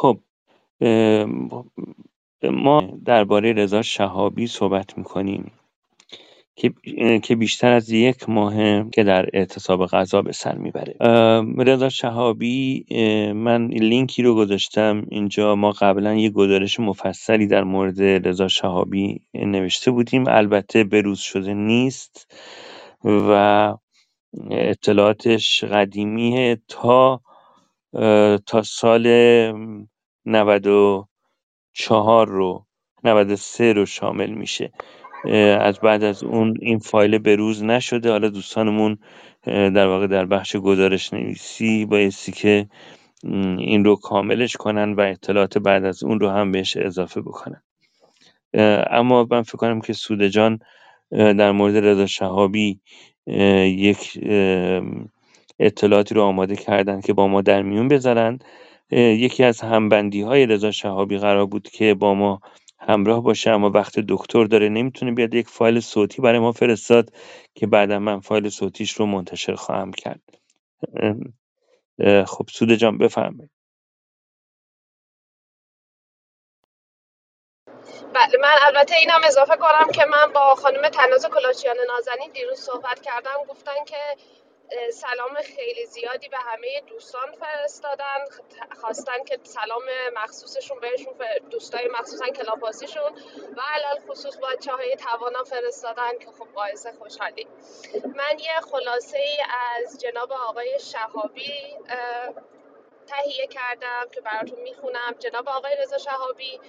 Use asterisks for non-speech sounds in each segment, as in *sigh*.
خب ما درباره رضا شهابی صحبت می‌کنیم که بیشتر از یک ماه که در اعتصاب غذا به سر می‌بره. رضا شهابی من لینکی رو گذاشتم. اینجا ما قبلا یه گزارش مفصلی در مورد رضا شهابی نوشته بودیم. البته بروز شده نیست و اطلاعاتش قدیمیه تا تا سال 94 رو 93 رو شامل میشه. از بعد از اون این فایل بروز نشده. حالا دوستانمون در واقع در بخش گزارش نویسی بایستی که این رو کاملش کنن و اطلاعات بعد از اون رو هم بهش اضافه بکنن. اما من فکر کنم که سوده جان در مورد رضا شهابی یک اطلاعاتی رو آماده کردن که با ما در میون بذارن. یکی از همبندی های رضا شهابی قرار بود که با ما همراه باشه اما وقت دکتر داره نمی‌تونه بیاد یک فایل صوتی برای ما فرستاد که بعدا من فایل صوتیش رو منتشر خواهم کرد. خب سوده جان بفرمایید. بله من البته اینم اضافه کنم که من با خانم تناز کلاشیان نازنین دیروز صحبت کردم گفتن که سلام خیلی زیادی به همه دوستان فرستادن. خواستن که سلام مخصوصشون بهشون دوستای مخصوصا کلاپاسیشون و علال خصوص بچه های توانا فرستادن که خب باعث خوشحالی. من یه خلاصه ای از جناب آقای شهابی تهیه کردم که براتون می‌خونم. جناب آقای رضا شهابی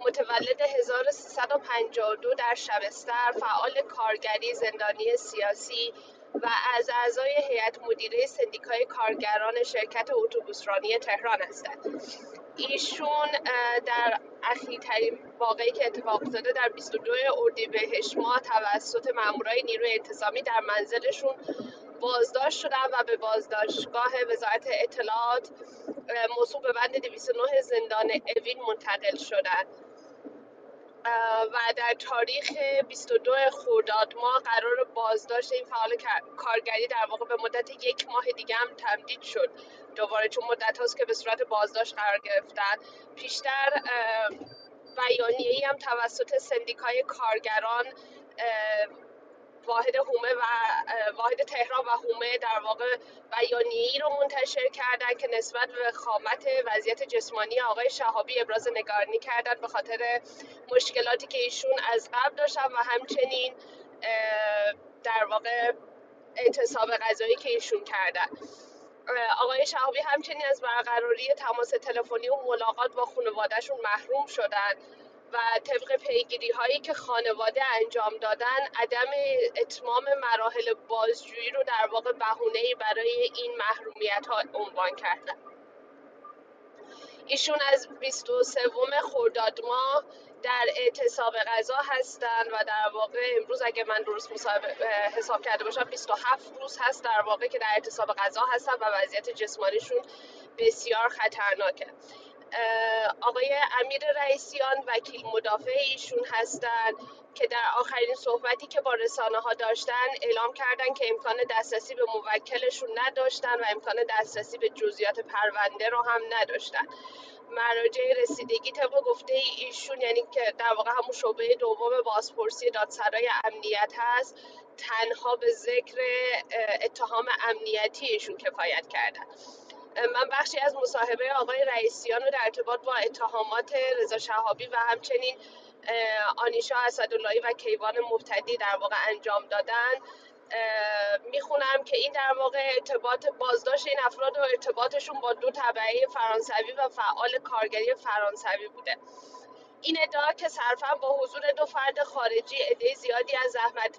متولد 1352 در شبستر فعال کارگری زندانی سیاسی. و از اعضای هیئت مدیره سندیکای کارگران شرکت اتوبوسرانی تهران هستند. ایشون در اخیرترین واقعی که اتفاق افتاده در 22 اردیبهشت ماه توسط مامورای نیروی انتظامی در منزلشون بازداشت شدن و به بازداشتگاه وزارت اطلاعات موضوع به بند 209 زندان اوین منتقل شدند و در تاریخ 22 خرداد ماه قرار بازداشت این فعال کارگری در واقع به مدت یک ماه دیگه هم تمدید شد. دوباره چون مدت هاست که به صورت بازداشت قرار گرفتن. بیشتر بیانیه‌ای هم توسط سندیکای کارگران واحد هومه و واحد تهران و هومه در واقع بیانیه‌ای رو منتشر کردن که نسبت به خامت وضعیت جسمانی آقای شهابی ابراز نگرانی کردن به خاطر مشکلاتی که ایشون از قبل داشتن و همچنین در واقع اعتصاب غذایی که ایشون کردن. آقای شهابی همچنین از برقراری تماس تلفنی و ملاقات با خانوادهشون محروم شدن. و طبق پیگیری هایی که خانواده انجام دادن عدم اتمام مراحل بازجویی رو در واقع بهونه برای این محرومیت ها عنوان کردن. ایشون از 23 خرداد ماه در اعتصاب غذا هستن و در واقع امروز اگه من درست حساب کرده باشم 27 روز هست در واقع که در اعتصاب غذا هستن و وضعیت جسمانیشون بسیار خطرناکه. آقای امیر رئیسیان وکیل مدافع ایشون هستند که در آخرین صحبتی که با رسانه ها داشتن اعلام کردن که امکان دسترسی به موکلشون نداشتن و امکان دسترسی به جزئیات پرونده رو هم نداشتن. مراجع رسیدگی طبق گفته ایشون یعنی که در واقع همون شعبه دوم بازپرسی دادسرای امنیت هست تنها به ذکر اتهام امنیتی ایشون کفایت کردن. من بخشی از مصاحبه آقای رئیسیان رو در ارتباط با اتهامات رضا شهابی و همچنین آنیشا اسداللهی و کیوان مبتدی در واقع انجام دادن. می‌خونم که این در واقع ارتباط بازداشت این افراد و ارتباطشون با دو طبعه فرانسوی و فعال کارگری فرانسوی بوده. این ادعا که صرفا با حضور دو فرد خارجی عده زیادی از زحمت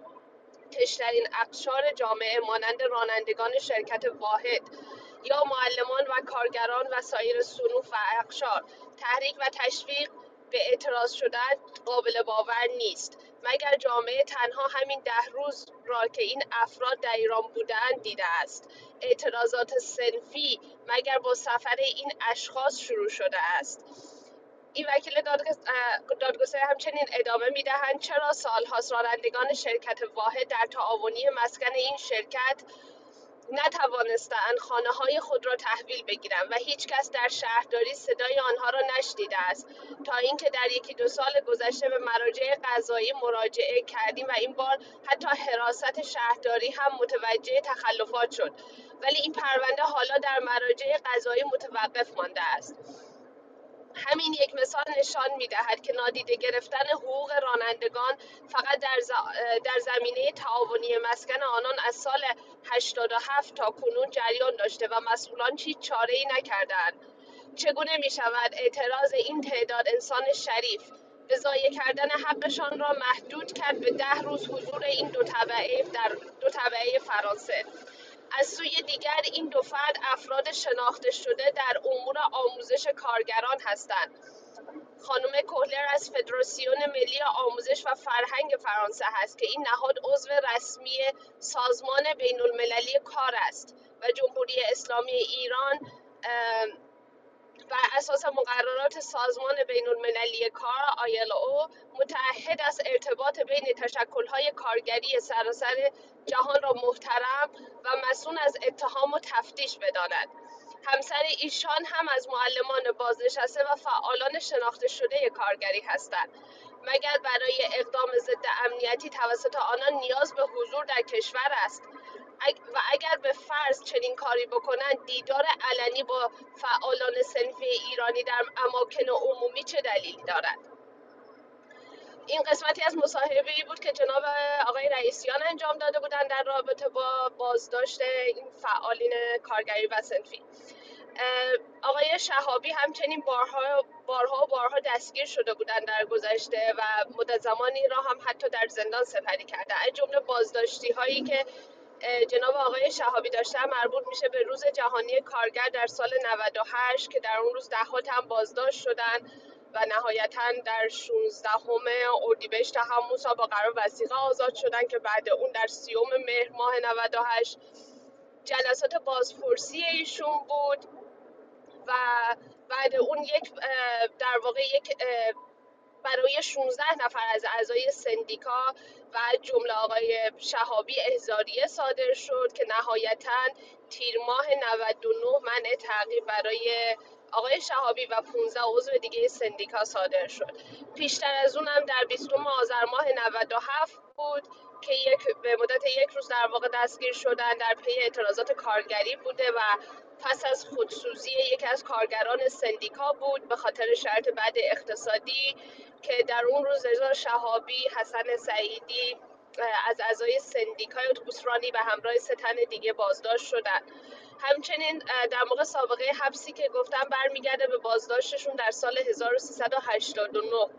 کشترین اقشار جامعه مانند رانندگان شرکت واحد یا معلمان و کارگران و سایر صنوف و اقشار. تحریک و تشویق به اعتراض شدن قابل باور نیست. مگر جامعه تنها همین ده روز را که این افراد در ایران بودند دیده است؟ اعتراضات سنفی مگر با سفر این اشخاص شروع شده است؟ این وکیل دادگستری همچنین ادامه می‌دهند چرا سالهاست رانندگان شرکت واحد در تعاونی مسکن این شرکت نتوانستند خانه های خود را تحویل بگیرند و هیچ کس در شهرداری صدای آنها را نشدیده است. تا اینکه در یکی دو سال گذشته به مراجع قضایی مراجعه کردیم و این بار حتی حراست شهرداری هم متوجه تخلفات شد. ولی این پرونده حالا در مراجع قضایی متوقف مانده است. همین یک مثال نشان می دهد که نادیده گرفتن حقوق رانندگان فقط در, در زمینه تعاونی مسکن آنان از سال 87 تا کنون جریان داشته و مسئولان چی چاره ای نکردند چگونه می شود اعتراض این تعداد انسان شریف به ضایع کردن حقشان را محدود کرد به ده روز حضور این دو طبعه در دو طبعه فرانسه؟ از سوی دیگر این دو فرد افراد شناخته شده در امور آموزش کارگران هستند. خانم کوهلر از فدراسیون ملی آموزش و فرهنگ فرانسه هست که این نهاد عضو رسمی سازمان بین المللی کار است و جمهوری اسلامی ایران بر اساس مقررات سازمان بین المللی کار او متعهد است ارتباط بین تشکلهای کارگری سراسر جهان را محترم و مسئول از اتهام و تفتیش بداند. همسر ایشان هم از معلمان بازنشسته و فعالان شناخته شده کارگری هستند. مگر برای اقدام ضد امنیتی توسط آنان نیاز به حضور در کشور است؟ و اگر به فرض چنین کاری بکنند دیدار علنی با فعالان سنفی ایرانی در اماکن عمومی چه دلیلی دارد؟ این قسمتی از مصاحبه ای بود که جناب آقای رئیسیان انجام داده بودند در رابطه با بازداشت این فعالین کارگری و سنفی. آقای شهابی همچنین بارها بارها و بارها دستگیر شده بودند در گذشته و مدت زمانی را هم حتی در زندان سپری کرده. از جمله بازداشتی هایی که جناب آقای شهابی داشتن مربوط میشه به روز جهانی کارگر در سال 98 که در اون روز ده هم بازداشت شدن و نهایتا در 16 اردیبهشت همون سال با قرار وسیقه آزاد شدن که بعد اون در سیوم مهر ماه 98 جلسات بازپرسی ایشون بود و بعد اون یک در واقع یک برای 16 نفر از اعضای سندیکا و جمله آقای شهابی احزاریه صادر شد که نهایتا تیر ماه 99 منع تعقیب برای آقای شهابی و 15 عضو دیگه سندیکا صادر شد. پیشتر از اونم در 20 آذر ماه 97 بود که یک به مدت یک روز در واقع دستگیر شدن در پی اعتراضات کارگری بوده و پس از خودسوزی یکی از کارگران سندیکا بود به خاطر شرط بعد اقتصادی که در اون روز رضا شهابی حسن سعیدی از اعضای سندیکای اتوبوسرانی به همراه سه تن دیگه بازداشت شدن. همچنین در موقع سابقه حبسی که گفتم برمیگرده به بازداشتشون در سال 1389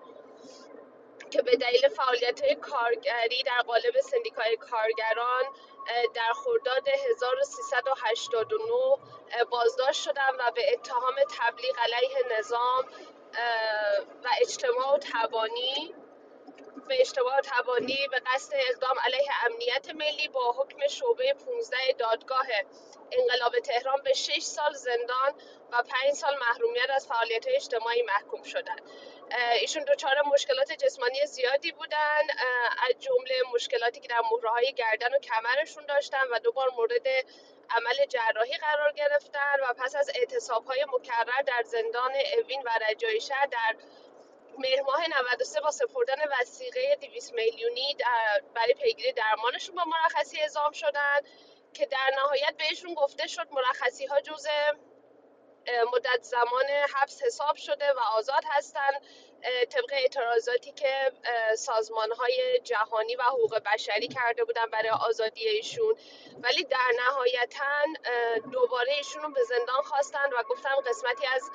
که به دلیل فعالیت کارگری در قالب سندیکای کارگران در خرداد 1389 بازداشت شدن و به اتهام تبلیغ علیه نظام و اجتماع و تبانی به اشتباه تبانی به قصد اقدام علیه امنیت ملی با حکم شعبه 15 دادگاه انقلاب تهران به 6 سال زندان و 5 سال محرومیت از فعالیت اجتماعی محکوم شدند. ایشون دچار مشکلات جسمانی زیادی بودن از جمله مشکلاتی که در مهره گردن و کمرشون داشتن و دوبار مورد عمل جراحی قرار گرفتن و پس از اعتصاب های مکرر در زندان اوین و رجای شهر در مهر ماه 93 با سپردن وسیقه 200 میلیونی برای پیگیری درمانشون با مرخصی اعزام شدن که در نهایت بهشون گفته شد مرخصی ها جز مدت زمان حبس حساب شده و آزاد هستند طبق اعتراضاتی که سازمان های جهانی و حقوق بشری کرده بودن برای آزادی ایشون. ولی در نهایتا دوباره ایشون رو به زندان خواستن و گفتن قسمتی از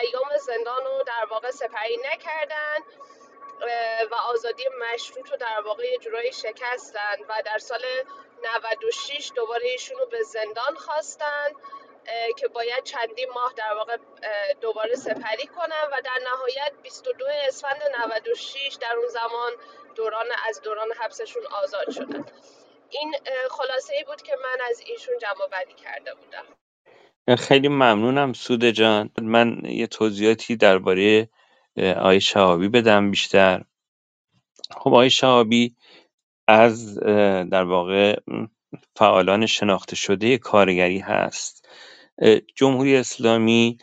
ایام زندان رو در واقع سپری نکردن و آزادی مشروط رو در واقع یه جورایی شکستن و در سال 96 دوباره ایشون رو به زندان خواستن که باید چندین ماه در واقع دوباره سپری کنم و در نهایت 22 اسفند 96 در اون زمان دوران از دوران حبسشون آزاد شدن. این خلاصه ای بود که من از ایشون جمع بندی کرده بودم. خیلی ممنونم سوده جان. من یه توضیحاتی درباره آقای شهابی بدم بیشتر. خب آقای شهابی از در واقع فعالان شناخته شده کارگری هست. جمهوری اسلامی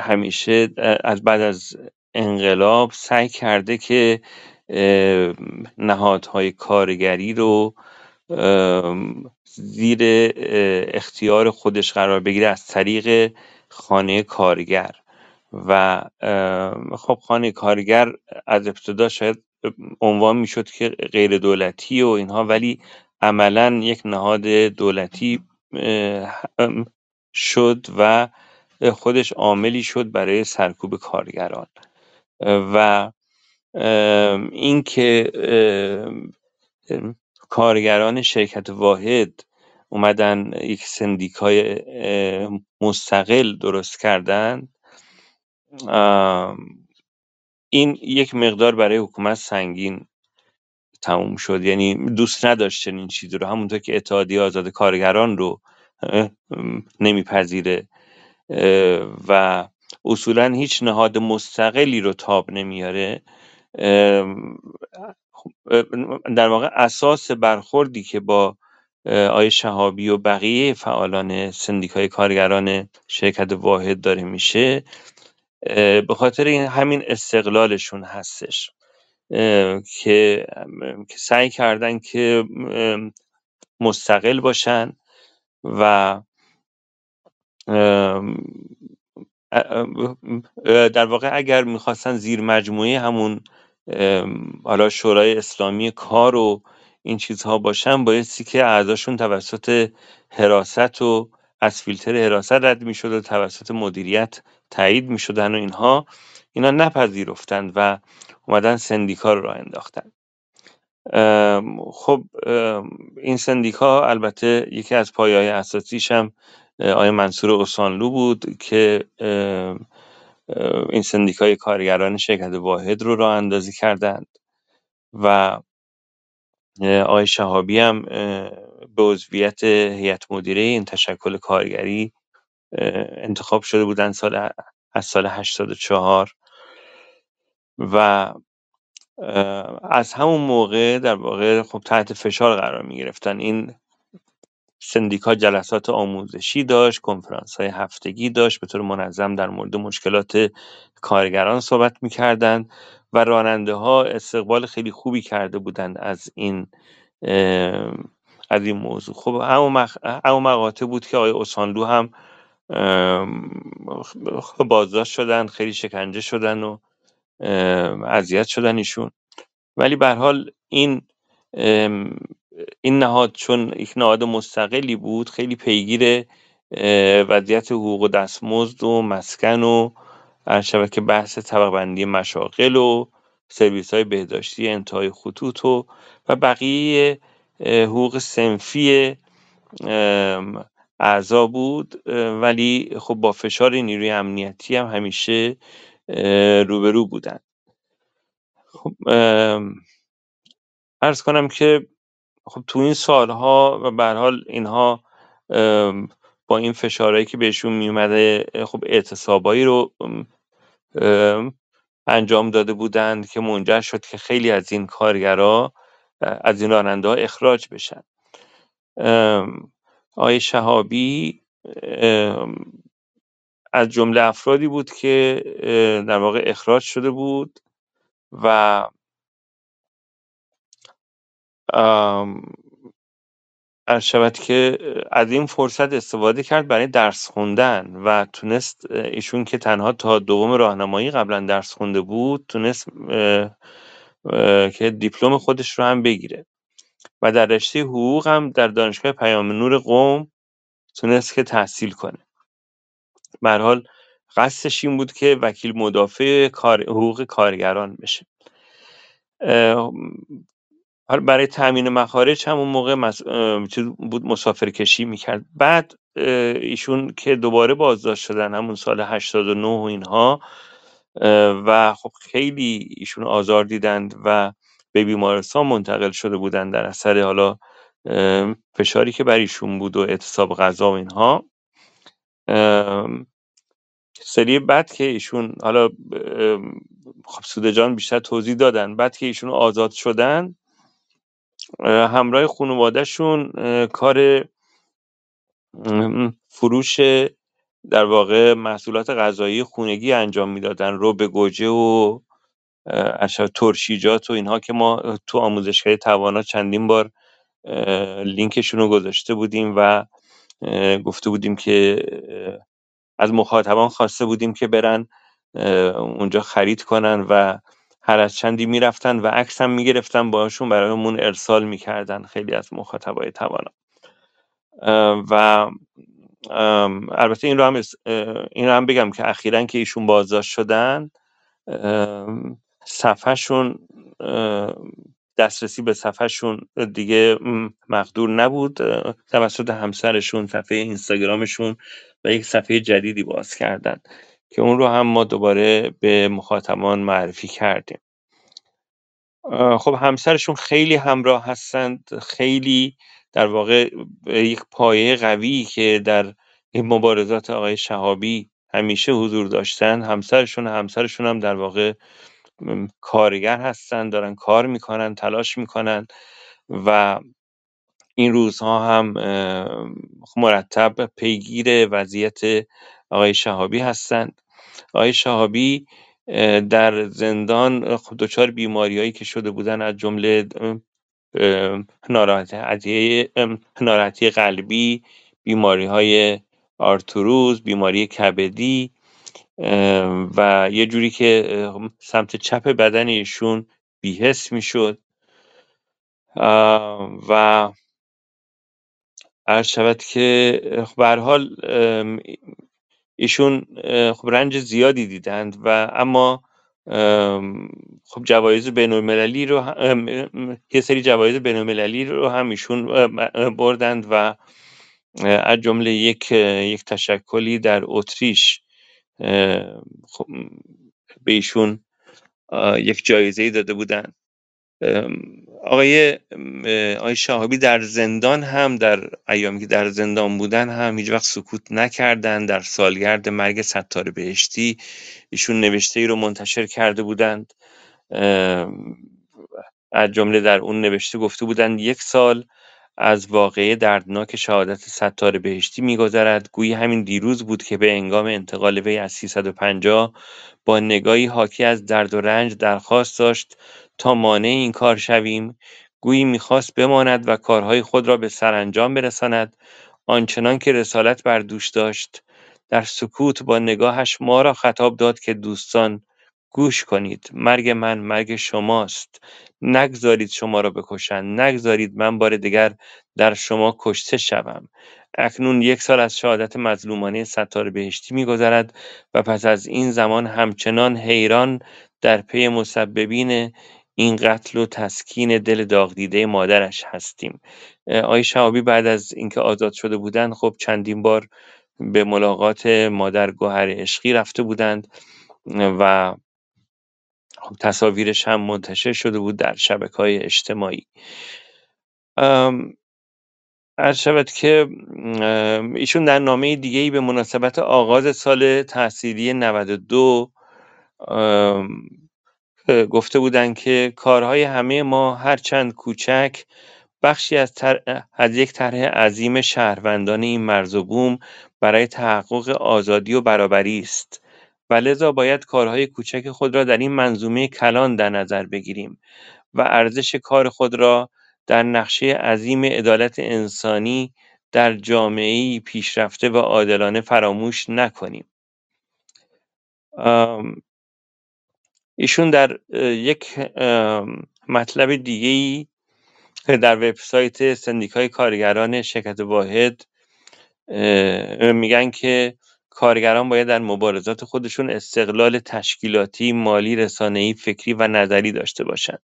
همیشه از بعد از انقلاب سعی کرده که نهادهای کارگری رو زیر اختیار خودش قرار بگیره از طریق خانه کارگر. و خب خانه کارگر از ابتدا شاید عنوان می‌شد که غیر دولتی و اینها ولی عملا یک نهاد دولتی شد و خودش عاملی شد برای سرکوب کارگران. و اینکه کارگران شرکت واحد اومدن یک سندیکای مستقل درست کردن. این یک مقدار برای حکومت سنگین تموم شد. یعنی دوست نداشت چنین چیزی رو. همونطور که اتحادیه آزاد کارگران رو نمیپذیره. و اصولا هیچ نهاد مستقلی رو تاب نمیاره. در واقع اساس برخوردی که با آی شهابی و بقیه فعالان سندیکای کارگران شرکت واحد داره میشه به خاطر این همین استقلالشون هستش که که سعی کردن که مستقل باشن و در واقع اگر می‌خواستن زیر مجموعه همون حالا شورای اسلامی کار و این چیزها باشن بایستی که اعضاشون توسط حراست و از فیلتر حراست رد می‌شد و توسط مدیریت تایید می‌شدن و اینها اینا نپذیرفتند و اومدن سندیکا رو راه انداختن. خب این سندیکا البته یکی از پایه‌های اساسیش هم آقای منصور اوسانلو بود که این سندیکای کارگران شرکت واحد رو راه اندازی کردند. و آقای شهابی هم به عضویت هیئت مدیره این تشکل کارگری انتخاب شده بودن سال از سال 84 و از همون موقع در واقع خب تحت فشار قرار می گرفتن این سندیکا جلسات آموزشی داشت کنفرانس های هفتگی داشت به طور منظم در مورد مشکلات کارگران صحبت می‌کردند و راننده ها استقبال خیلی خوبی کرده بودند از این از این موضوع. خب مق... مقاطع بود که آقای اوسانلو هم بازداشت شدن خیلی شکنجه شدن و اذیت شدن ایشون. ولی به حال این این نهاد چون یک نهاد مستقلی بود خیلی پیگیر وضعیت حقوق و دستمزد و مسکن و شود که بحث طبق بندی مشاغل و سرویس های بهداشتی انتهای خطوط و و بقیه حقوق سنفی اعضا بود. ولی خب با فشار نیروی امنیتی هم همیشه روبرو بودن. خب ارز کنم که خب تو این سالها و به حال اینها با این فشارهایی که بهشون میومده خب اعتصابایی رو انجام داده بودند که منجر شد که خیلی از این کارگرا از این راننده ها اخراج بشن. آقای شهابی از جمله افرادی بود که در واقع اخراج شده بود و عرض شود که از این فرصت استفاده کرد برای درس خوندن و تونست ایشون که تنها تا دوم راهنمایی قبلا درس خونده بود تونست که دیپلم خودش رو هم بگیره. و در رشته حقوق هم در دانشگاه پیام نور قوم تونست که تحصیل کنه. به حال قصدش این بود که وکیل مدافع کار حقوق کارگران بشه. حالا برای تامین مخارج همون موقع مس... بود مسافر کشی می‌کرد. بعد ایشون که دوباره بازداشت شدن همون سال 89 و اینها و خب خیلی ایشون آزار دیدند و به بیمارستان منتقل شده بودند در اثر حالا فشاری که بر ایشون بود و اعتصاب غذا و اینها. سری بعد که ایشون حالا خب سوده جان بیشتر توضیح دادن بعد که ایشون آزاد شدن همراه خانوادهشون کار فروش در واقع محصولات غذایی خونگی انجام می‌دادن به گوجه و اشا ترشیجات و اینها که ما تو آموزشگاه توانا چندین بار لینکشون رو گذاشته بودیم و گفته بودیم که از مخاطبان خواسته بودیم که برن اونجا خرید کنن و هر از چندی می‌رفتن و عکس هم می‌گرفتن باشون برایمون ارسال می‌کردن خیلی از مخاطبای توانا. و البته این رو هم این رو هم بگم که اخیرا که ایشون بازداشت شدن صفحهشون دسترسی به صفحهشون دیگه مقدور نبود. توسط همسرشون صفحه اینستاگرامشون و یک صفحه جدیدی باز کردن. که اون رو هم ما دوباره به مخاطبان معرفی کردیم. خب همسرشون خیلی همراه هستند خیلی در واقع یک پایه قوی که در این مبارزات آقای شهابی همیشه حضور داشتن. همسرشون همسرشون هم در واقع کارگر هستن دارن کار می‌کنن تلاش می‌کنن و این روزها هم مرتب پیگیر وضعیت آقای شهابی هستند. آقای شهابی در زندان خب دچار بیماریایی که شده بودن از جمله ناراحتی ناراحتی قلبی بیماری های آرتروز بیماری کبدی و یه جوری که سمت چپ بدن ایشون بیهس می‌شد. و عرض شود که به حال ایشون خب رنج زیادی دیدند و اما خب جوایز بین المللی رو یه سری جوایز بین المللی رو هم ایشون بردند و از جمله یک یک تشکلی در اتریش خب به ایشون یک جایزه ای داده بودن آقای آقای شاهبی در زندان هم در ایامی که در زندان بودن هم هیچ وقت سکوت نکردن در سالگرد مرگ ستار بهشتی ایشون نوشته ای رو منتشر کرده بودند. از جمله در اون نوشته گفته بودند یک سال از واقعه دردناک شهادت ستار بهشتی میگذرد. گویی همین دیروز بود که به انگام انتقال وی از 350 با نگاهی حاکی از درد و رنج درخواست داشت تا مانع این کار شویم. گویی می‌خواست بماند و کارهای خود را به سرانجام برساند. آنچنان که رسالت بر دوش داشت. در سکوت با نگاهش ما را خطاب داد که دوستان گوش کنید. مرگ من مرگ شماست. نگذارید شما را بکشند. نگذارید من بار دیگر در شما کشته شوم. اکنون یک سال از شهادت مظلومانه ستار بهشتی میگذرد و پس از این زمان همچنان حیران در پی مسببین این قتل و تسکین دل داغ دیده مادرش هستیم. آقای شهابی بعد از اینکه آزاد شده بودند خب چندین بار به ملاقات مادر گوهر عشقی رفته بودند و خب تصاویرش هم منتشر شده بود در شبکه های اجتماعی عرض شود که ایشون در نامه دیگه ای به مناسبت آغاز سال تحصیلی 92 گفته بودند که کارهای همه ما هرچند کوچک بخشی از, از یک طرح عظیم شهروندان این مرز و بوم برای تحقق آزادی و برابری است. و لذا باید کارهای کوچک خود را در این منظومه کلان در نظر بگیریم و ارزش کار خود را در نقشه عظیم عدالت انسانی در جامعه پیشرفته و عادلانه فراموش نکنیم. ایشون در یک مطلب دیگه ای در وبسایت سندیکای کارگران شرکت واحد میگن که کارگران باید در مبارزات خودشون استقلال تشکیلاتی، مالی، رسانه‌ای، فکری و نظری داشته باشند.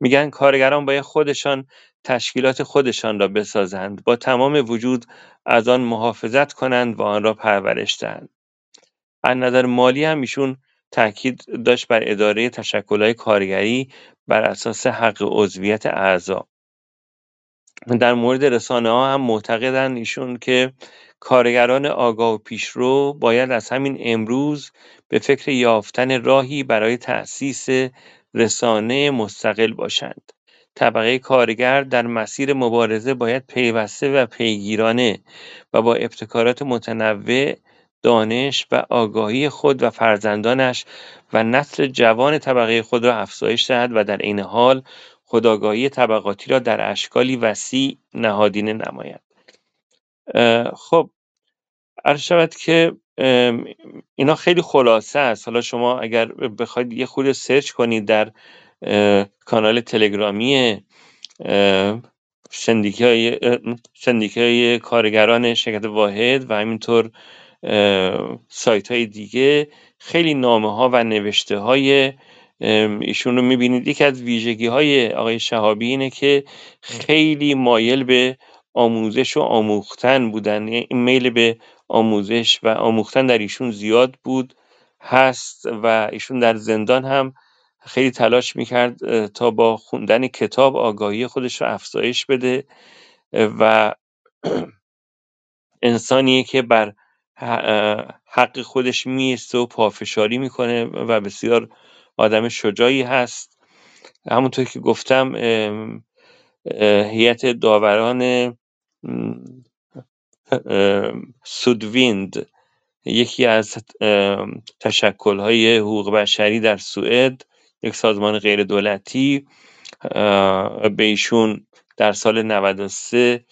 میگن کارگران باید خودشان تشکیلات خودشان را بسازند با تمام وجود از آن محافظت کنند و آن را پرورش دهند. از نظر مالی هم ایشون تاکید داشت بر اداره تشکل‌های کارگری بر اساس حق عضویت اعضا در مورد رسانه ها هم معتقدن ایشون که کارگران آگاه و پیشرو باید از همین امروز به فکر یافتن راهی برای تأسیس رسانه مستقل باشند. طبقه کارگر در مسیر مبارزه باید پیوسته و پیگیرانه و با ابتکارات متنوع دانش و آگاهی خود و فرزندانش و نسل جوان طبقه خود را افزایش دهد و در عین حال خودآگاهی طبقاتی را در اشکالی وسیع نهادینه نماید. خب عرض که اینا خیلی خلاصه است. حالا شما اگر بخواید یه خود سرچ کنید در کانال تلگرامی شندیکای های کارگران شرکت واحد و همینطور سایت های دیگه خیلی نامه ها و نوشته های ایشون رو می‌بینید. یکی از ویژگی های آقای شهابی اینه که خیلی مایل به آموزش و آموختن بودن. یعنی این میل به آموزش و آموختن در ایشون زیاد بود هست و ایشون در زندان هم خیلی تلاش می‌کرد تا با خوندن کتاب آگاهی خودش رو افزایش بده. و *clears throat* انسانیه که بر حق خودش میسته و پافشاری می‌کنه و بسیار آدم شجاعی هست. همونطور که گفتم هیئت داوران سودویند یکی از تشکل‌های حقوق بشری در سوئد یک سازمان غیر دولتی به ایشون در سال 93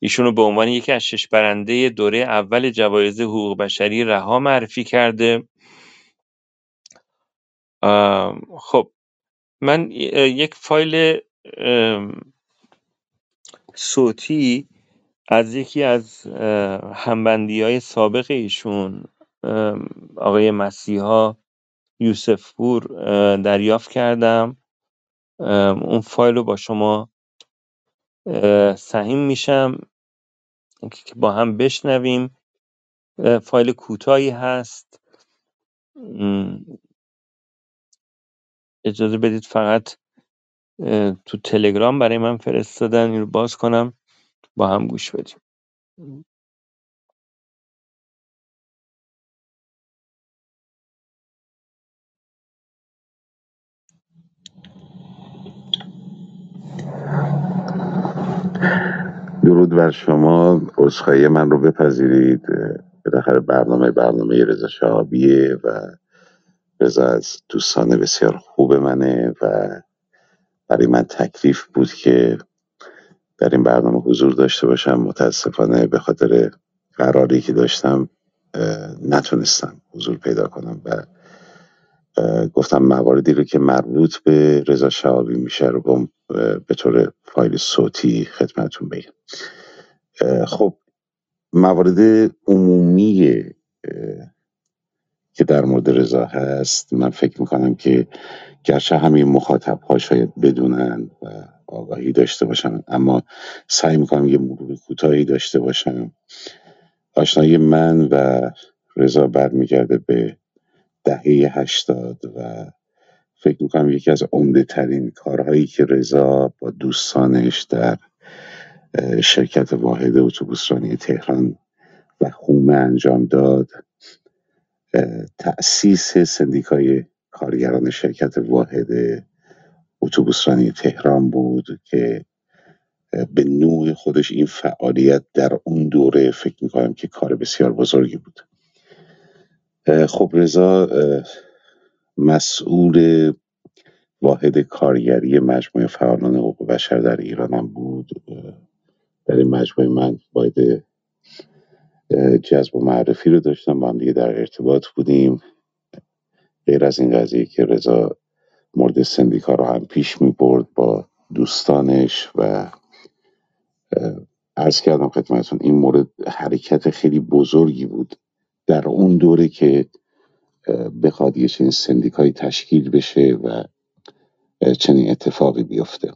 ایشون رو به عنوان یکی از شش برنده دوره اول جوایز حقوق بشری رها معرفی کرده. خب من یک فایل صوتی از یکی از همبندی های سابق ایشون آقای مسیحا یوسف پور دریافت کردم. اون فایل رو با شما سهیم میشم که با هم بشنویم. فایل کوتاهی هست. اجازه بدید فقط تو تلگرام برای من فرستادن این رو باز کنم با هم گوش بدیم. درود بر شما عذرخواهی من رو بپذیرید. بالاخره برنامه برنامه رضا شهابیه و رضا از دوستان بسیار خوب منه و برای من تکلیف بود که در این برنامه حضور داشته باشم. متاسفانه به خاطر قراری که داشتم نتونستم حضور پیدا کنم و گفتم مواردی رو که مربوط به رضا شهابی میشه رو به طور فایل صوتی خدمتون بگم. خب موارد عمومی که در مورد رضا هست من فکر می‌کنم که گرچه همه مخاطب ها شاید بدونن و آگاهی داشته باشن اما سعی می‌کنم یه مرور کوتاهی داشته باشم. آشنایی من و رضا برمیگرده به دهه هشتاد و فکر می‌کنم یکی از عمده ترین کارهایی که رضا با دوستانش در شرکت واحد اتوبوسرانی تهران و خومه انجام داد. تأسیس سندیکای کارگران شرکت واحد اتوبوسرانی تهران بود که به نوع خودش این فعالیت در اون دوره فکر می‌کنم که کار بسیار بزرگی بود. خب رضا مسئول واحد کارگری مجموعه فعالان حقوق بشر در ایران هم بود. در این مجموعه من باید جذب و معرفی رو داشتم با هم دیگه در ارتباط بودیم. غیر از این قضیه که رضا مورد سندیکا رو هم پیش می برد با دوستانش و عرض کردم خدمتون این مورد حرکت خیلی بزرگی بود در اون دوره که بخواد یه چنین سندیکایی تشکیل بشه و چنین اتفاقی بیفته.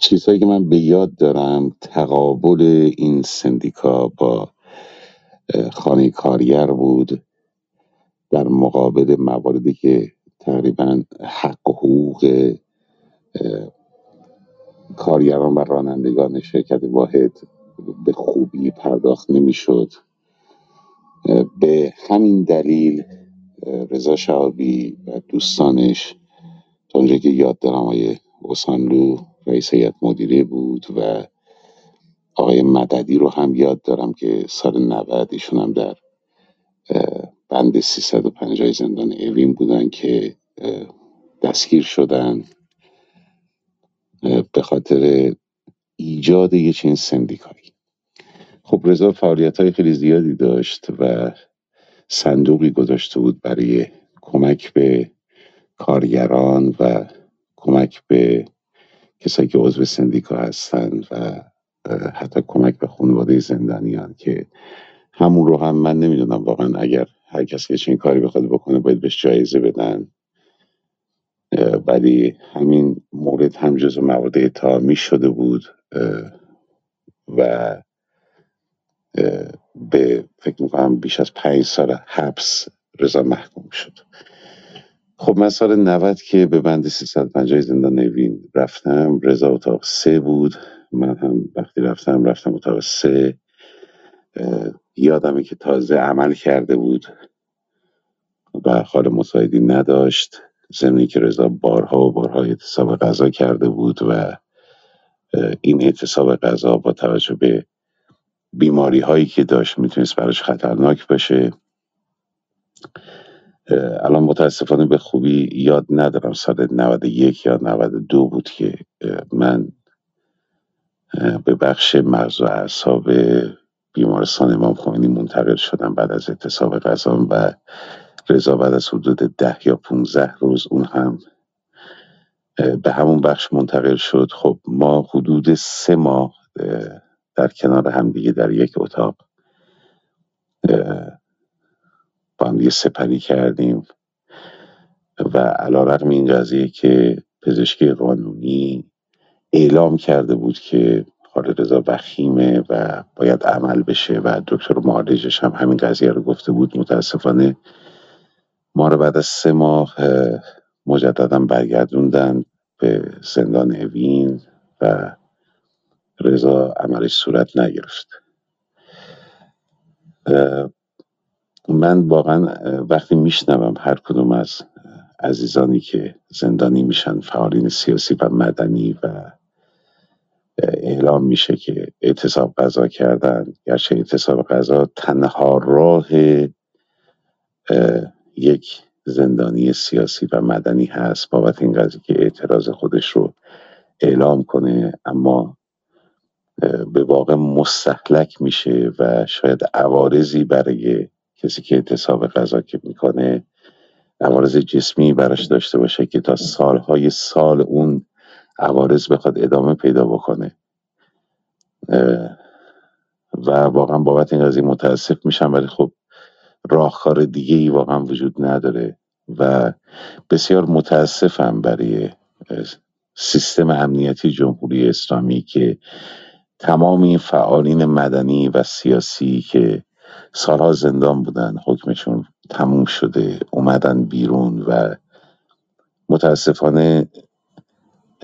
چیزهایی که من به یاد دارم تقابل این سندیکا با خانه کارگر بود در مقابل مواردی که تقریبا حق و حقوق کارگران و رانندگان شرکت واحد به خوبی پرداخت نمی‌شد. به همین دلیل رضا شعبی و دوستانش تا اونجا که یاد دارم آقای اوسانلو رئیس هیئت مدیره بود و آقای مددی رو هم یاد دارم که سال 90 ایشون هم در بند 350 زندان اوین بودن که دستگیر شدن به خاطر ایجاد یه چین سندیکایی. خب رضا فعالیت های خیلی زیادی داشت و صندوقی گذاشته بود برای کمک به کارگران و کمک به کسایی که عضو سندیکا هستند و حتی کمک به خانواده زندانیان که همون رو هم من نمی‌دونم. واقعا اگر هر کسی که چنین کاری بخواد بکنه باید بهش جایزه بدن. ولی همین مورد هم جزو موارد اتهامی شده بود. و به فکر می‌کنم بیش از پنج سال حبس رضا محکوم شد. خب من سال 90 که به بند 350 زندان نوین رفتم رضا اتاق سه بود من هم وقتی رفتم رفتم اتاق سه. یادمه که تازه عمل کرده بود و حال مساعدی نداشت. زمینی که رضا بارها و بارها اعتصاب غذا کرده بود و این اعتصاب غذا با توجه به بیماری هایی که داشت می‌تونست براش خطرناک باشه. الان متاسفانه به خوبی یاد ندارم سال 91 یا 92 بود که من به بخش مغز و اعصاب بیمارستان امام خمینی منتقل شدم بعد از اعتصاب غذا و رضا بعد از حدود ده یا 15 روز اون هم به همون بخش منتقل شد. خب ما حدود سه ماه در کنار هم دیگه در یک اتاق با هم دیگه سپری کردیم و علا رقم این قضیه که پزشکی قانونی اعلام کرده بود که حال رضا وخیمه و باید عمل بشه و دکتر معالجش هم همین قضیه رو گفته بود. متاسفانه ما رو بعد از سه ماه مجددا برگردوندن به زندان اوین و رضا عملش صورت نگرفت. من واقعا وقتی میشنوم هر کدوم از عزیزانی که زندانی میشن فعالین سیاسی و مدنی و اعلام میشه که اعتصاب قضا کردن گرچه اعتصاب قضا تنها راه یک زندانی سیاسی و مدنی هست بابت این قضیه که اعتراض خودش رو اعلام کنه اما به واقع مستحلک میشه و شاید عوارضی برای کسی که اعتصاب غذا که می‌کنه عوارض جسمی براش داشته باشه که تا سالهای سال اون عوارض بخواد ادامه پیدا بکنه. و واقعا بابت این قضیه متاسف میشم ولی خب راهکار دیگه ای واقعا وجود نداره و بسیار متاسفم برای سیستم امنیتی جمهوری اسلامی که تمام این فعالین مدنی و سیاسی که سالها زندان بودن حکمشون تموم شده اومدن بیرون و متاسفانه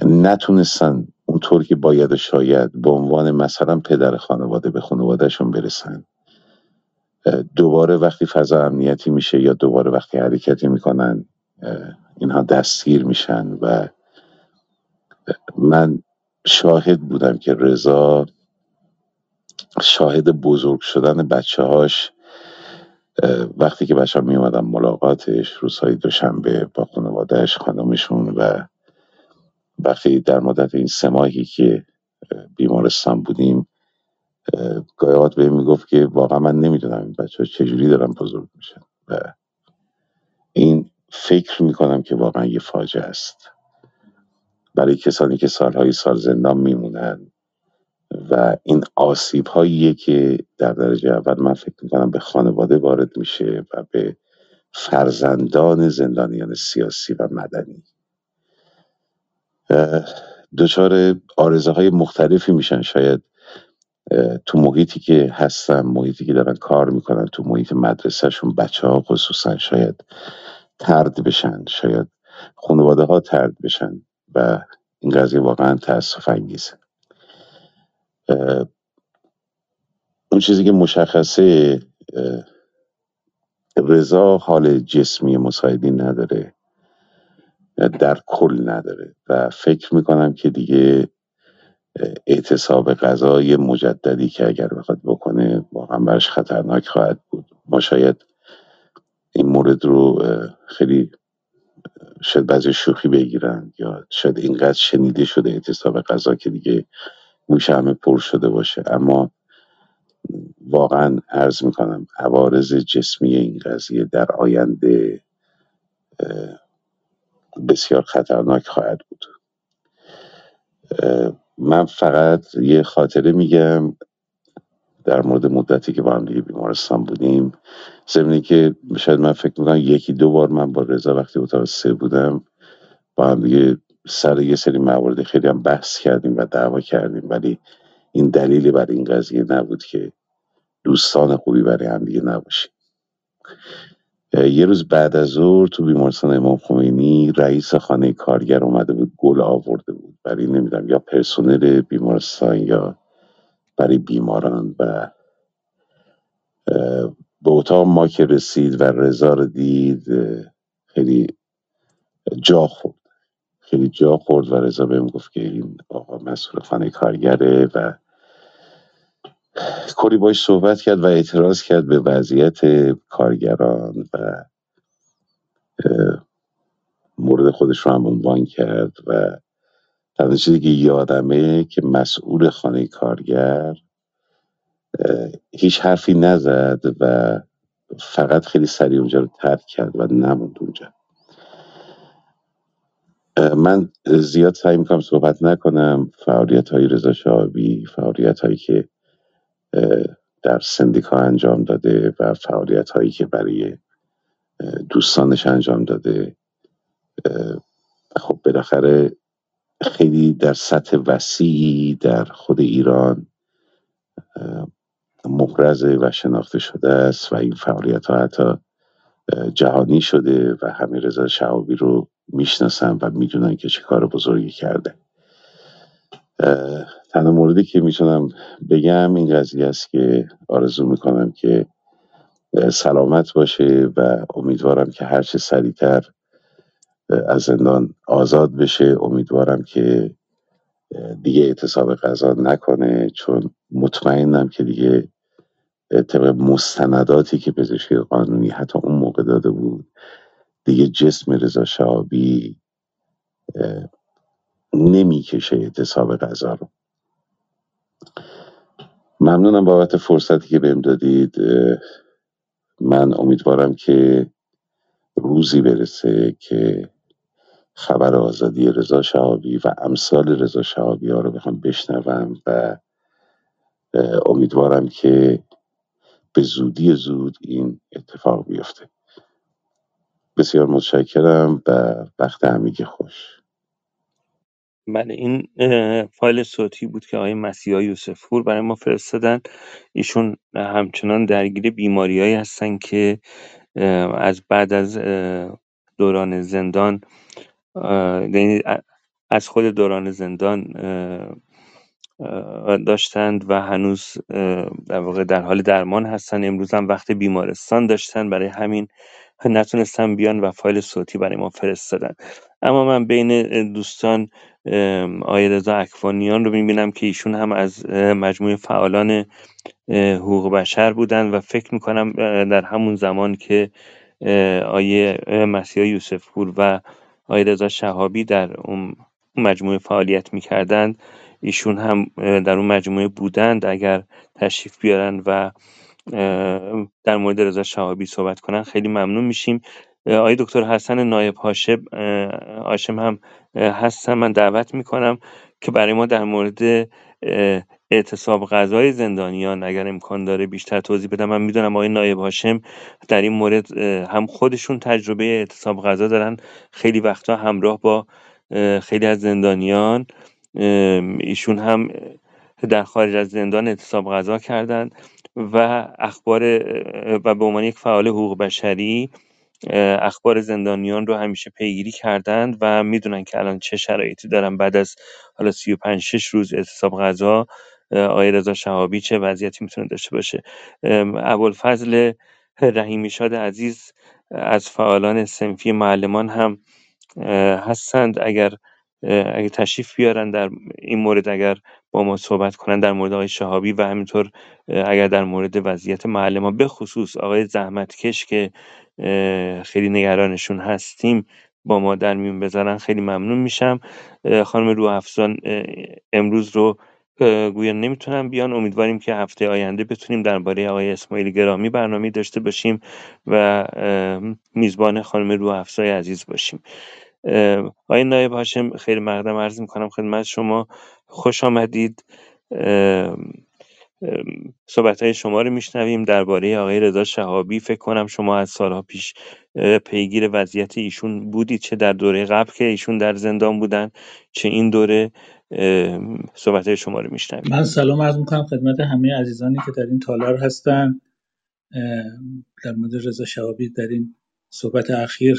نتونستن اونطور که باید و شاید به عنوان مثلا پدر خانواده به خانوادهشون برسن. دوباره وقتی فضا امنیتی میشه یا دوباره وقتی حرکتی می‌کنن اینها دستگیر میشن و من شاهد بودم که رضا شاهد بزرگ شدن بچه هاش وقتی که بچه ها می ملاقاتش روزهای دوشنبه با خانوادهش خانمشون و وقتی در مدت این سه ماهی که بیمارستان بودیم گاهی به می‌گفت که واقعا من نمی‌دونم این بچه ها چجوری دارن بزرگ میشن و این فکر می‌کنم که واقعا یه فاجعه است. برای کسانی که سالهای سال زندان میمونن و این آسیب هاییه که در درجه اول من فکر می‌کنم به خانواده وارد میشه و به فرزندان زندانیان سیاسی و مدنی. دچار آرزه های مختلفی میشن. شاید تو محیطی که هستن محیطی که دارن کار می‌کنن تو محیط مدرسهشون بچه ها خصوصا شاید ترد بشن شاید خانواده ها ترد بشن و این قضیه واقعا تاسف انگیزه. اون چیزی که مشخصه رضا حال جسمی مساعدی نداره در کل نداره و فکر می‌کنم که دیگه اعتصاب غذای مجددی که اگر بخواد بکنه واقعا برش خطرناک خواهد بود. ما شاید این مورد رو خیلی شاید بعضی شوخی بگیرن یا شاید اینقدر شنیده شده اعتصاب غذا که دیگه گوش همه پر شده باشه. اما واقعا عرض می‌کنم عوارض جسمی این قضیه در آینده بسیار خطرناک خواهد بود. من فقط یه خاطره میگم در مورد مدتی که با هم دیگه بیمارستان بودیم. ضمنی که شاید من فکر می‌کنم یکی دو بار من با رضا وقتی اتاق سه بودم با هم دیگه سر یه سری موارد خیلی هم بحث کردیم و دعوا کردیم ولی این دلیلی برای این قضیه نبود که دوستان خوبی برای هم دیگه نباشیم. یه روز بعد از ظهر تو بیمارستان امام خمینی رئیس خانه کارگر اومده بود گل آورده بود. برای نمی‌دونم یا پرسنل بیمارستان یا برای بیماران و به اتاق ما که رسید و رضا رو دید خیلی جا خورد. خیلی جا خورد و رضا بهم گفت که این آقا مسئول خانه کارگره و کلی باش صحبت کرد و اعتراض کرد به وضعیت کارگران و مورد خودش رو هم عنوان کرد و تنها چیزی که یادمه که مسئول خانه کارگر هیچ حرفی نزد و فقط خیلی سریع اونجا رو ترک کرد و نموند اونجا. من زیاد سعی می‌کنم صحبت نکنم. فعالیت های رضا شعبی فعالیت هایی که در سندیکا انجام داده و فعالیت هایی که برای دوستانش انجام داده. خب بالاخره خیلی در سطح وسیعی در خود ایران مبرزه و شناخته شده است و این فعالیت ها حتی جهانی شده و همه رضا شعابی رو می‌شناسن و می‌دونن که چه کار بزرگی کرده. تنها موردی که می‌تونم بگم این قضیه است که آرزو می‌کنم که سلامت باشه و امیدوارم که هرچه سریعتر از زندان آزاد بشه. امیدوارم که دیگه اعتصاب غذا نکنه چون مطمئنم که دیگه طبق مستنداتی که پزشکی قانونی حتی اون موقع داده بود دیگه جسم رضا شعابی نمی‌کشه اعتصاب غذا رو. ممنونم بابت فرصتی که بهم دادید. من امیدوارم که روزی برسه که خبر آزادی رضا شهابی و امثال رضا شهابی ها رو بخوام بشنوم و امیدوارم که به زودی زود این اتفاق بیفته. بسیار متشکرم و وقت همگی خوش. بله این فایل صوتی بود که آقای مسیحا یوسفپور برای ما فرستادن. ایشون همچنان درگیر بیماریهایی هستن که از بعد از دوران زندان یعنی از خود دوران زندان داشتند و هنوز در واقع در حال درمان هستن. امروز هم وقت بیمارستان داشتن. برای همین نتونستن بیان و فایل صوتی برای ما فرستادن. اما من بین دوستان آقای رضا اکوانیان رو می‌بینم که ایشون هم از مجموعه فعالان حقوق بشر بودن و فکر می‌کنم در همون زمان که آیه مسیح یوسف پور و آیه رضا شهابی در اون مجموعه فعالیت می‌کردند ایشون هم در اون مجموعه بودند. اگر تشریف بیارن و در مورد رضا شهابی صحبت کنن خیلی ممنون میشیم. آقای دکتر حسن نایب هاشم هاشم هم هستن. من دعوت می‌کنم که برای ما در مورد اعتصاب غذای زندانیان اگر امکان داره بیشتر توضیح بدم. من می‌دونم آقای نایب هاشم در این مورد هم خودشون تجربه اعتصاب غذا دارن. خیلی وقتا همراه با خیلی از زندانیان ایشون هم در خارج از زندان اعتصاب غذا کردند و اخبار و به عنوان یک فعال حقوق بشری اخبار زندانیان رو همیشه پیگیری کردند و می‌دونن که الان چه شرایطی دارن. بعد از حالا 35 6 روز اعتصاب غذا آقای رضا شهابی چه وضعیتی می‌تونه داشته باشه؟ ابوالفضل رحیمی شاد عزیز از فعالان سنفی معلمان هم هستند. اگر اگه تشریف بیارن در این مورد اگر با ما صحبت کنن در مورد آقای شهابی و همینطور اگر در مورد وضعیت محل ما به خصوص آقای زحمتکش که خیلی نگرانشون هستیم با ما در میون بذارن خیلی ممنون میشم. خانم رو افزان امروز رو گویا نمی‌تونم بیان. امیدواریم که هفته آینده بتونیم درباره آقای اسماعیل گرامی برنامه داشته باشیم و میزبان خانم رو عزیز باشیم. آقای نایب هاشم خیلی مقدم عرض می‌کنم خدمت شما. خوش آمدید. صحبت های شما رو میشنویم. درباره آقای رضا شهابی فکر کنم شما از سالها پیش پیگیر وضعیت ایشون بودید. چه در دوره قبل که ایشون در زندان بودن چه این دوره. صحبت های شما رو میشنویم. من سلام عرض می‌کنم خدمت همه عزیزانی که در این تالار هستن. در مورد رضا شهابی در این صحبت اخیر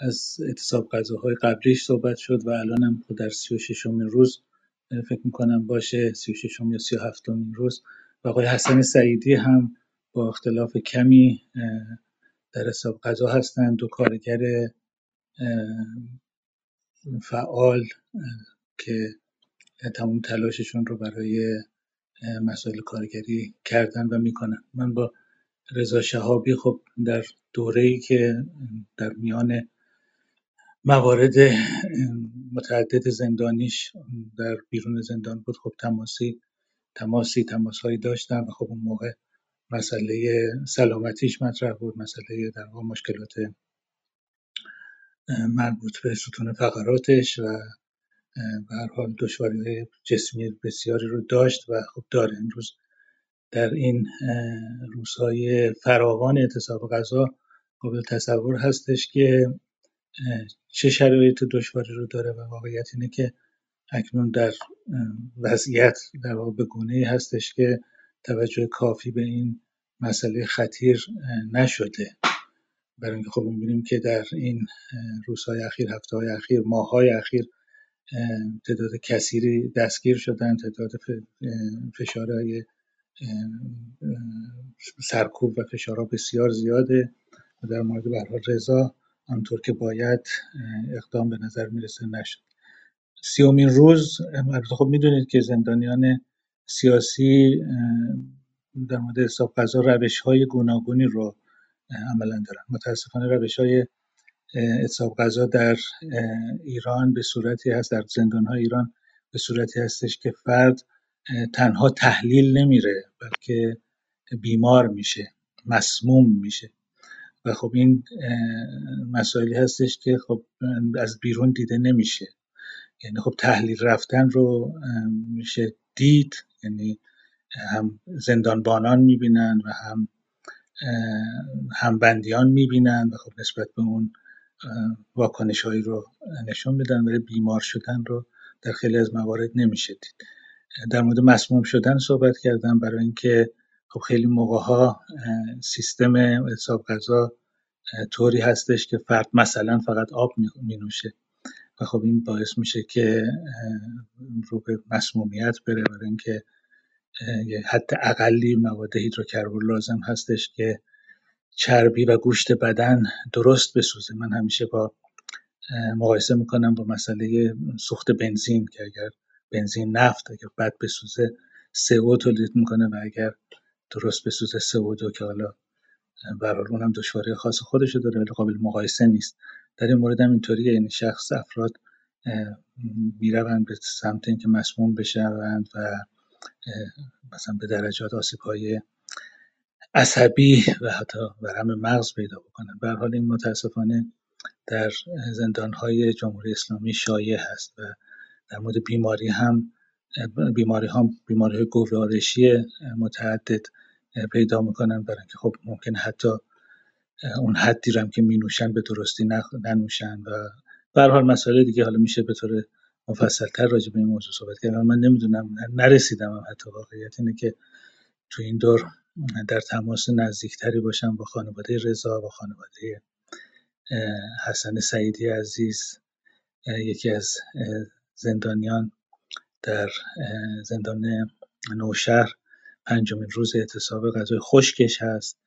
از اعتصاب غذاهای قبلیش صحبت شد و الان هم در سی و ششمین روز فکر می‌کنم باشه سی و ششم یا سی و هفتمین روز. و آقای حسن سعیدی هم با اختلاف کمی در حساب غذا هستند. دو کارگر فعال که تمام تلاششون رو برای مسائل کارگری کردن و می‌کنن. من با رضا شهابی خب در دوره ای که در میان موارد متعدد زندانیش در بیرون زندان بود. خب تماسی تماسی تماسهایی داشتن و خب اون موقع مسئله سلامتیش مطرح بود مسئله در واقع مشکلات مربوط به ستون فقراتش و به هر حال دشواری جسمی بسیاری رو داشت و خب داره. امروز در این روزهای فراوان اعتصاب غذا قابل تصور هستش که چه شرایط دشواری رو داره و واقعیت اینه که اکنون در وضعیت در واقع به گونه هستش که توجه کافی به این مسئله خطیر نشده. برای اینکه خب می‌بینیم که در این روزهای اخیر هفته های اخیر ماهای اخیر تعداد کثیری دستگیر شدن تعداد فشارهای سرکوب و فشارها بسیار زیاده و در مورد برها رضا آنطور که باید اقدام به نظر می‌رسه نشد. سیومین روز خب می‌دونید که زندانیان سیاسی در مورد حساب قضا روش های گوناگونی رو عملا دارن. متاسفانه روش های حساب قضا در ایران به صورتی هست در زندان های ایران به صورتی هستش که فرد تنها تحلیل نمیره بلکه بیمار میشه مسموم میشه. و خب این مسائلی هستش که خب از بیرون دیده نمیشه. یعنی خب تحلیل رفتن رو میشه دید یعنی هم زندانبانان می‌بینن و هم همبندیان می‌بینن و خب نسبت به اون واکنش هایی رو نشون میدن ولی بیمار شدن رو در خیلی از موارد نمیشه دید. در مورد مسموم شدن صحبت کردم برای اینکه خب خیلی موقع ها سیستم حساب غذا طوری هستش که فرد مثلا فقط آب می نوشه. و خب این باعث میشه که رو به مسمومیت بره برای اینکه حد اقلی مواد هیدروکربن لازم هستش که چربی و گوشت بدن درست بسوزه. من همیشه با مقایسه می‌کنم با مسئله سوخت بنزین که اگر بنزین نفت اگر بد بسوزه CO تولید می‌کنه و اگر درست بسوزه CO2 که حالا برحال اونم دشواری خاص خودشو داره ولی قابل مقایسه نیست. در این مورد هم اینطوریه یعنی شخص افراد می‌روند به سمت اینکه مسموم بشوند و مثلا به درجات آسیب های عصبی و حتی ورم مغز پیدا بکنن. به حال این متاسفانه در زندان های جمهوری اسلامی شایع هست و در مورد بیماری هم بیماری هم بیماری های گوارشی متعدد پیدا می‌کنن برای اینکه خب ممکن حتی اون حدی رو هم که می نوشن به درستی ننوشن و به حال مسائل دیگه حالا میشه به طور مفصلتر راجع به این موضوع صحبت کردم من نمی‌دونم نرسیدم هم حتی. واقعیت اینه که تو این دور در تماس نزدیکتری باشم با خانواده رضا و خانواده حسن سعیدی عزیز یکی از زندانیان. در زندان نوشهر پنجمین روز اعتصاب غذای خشکش هست.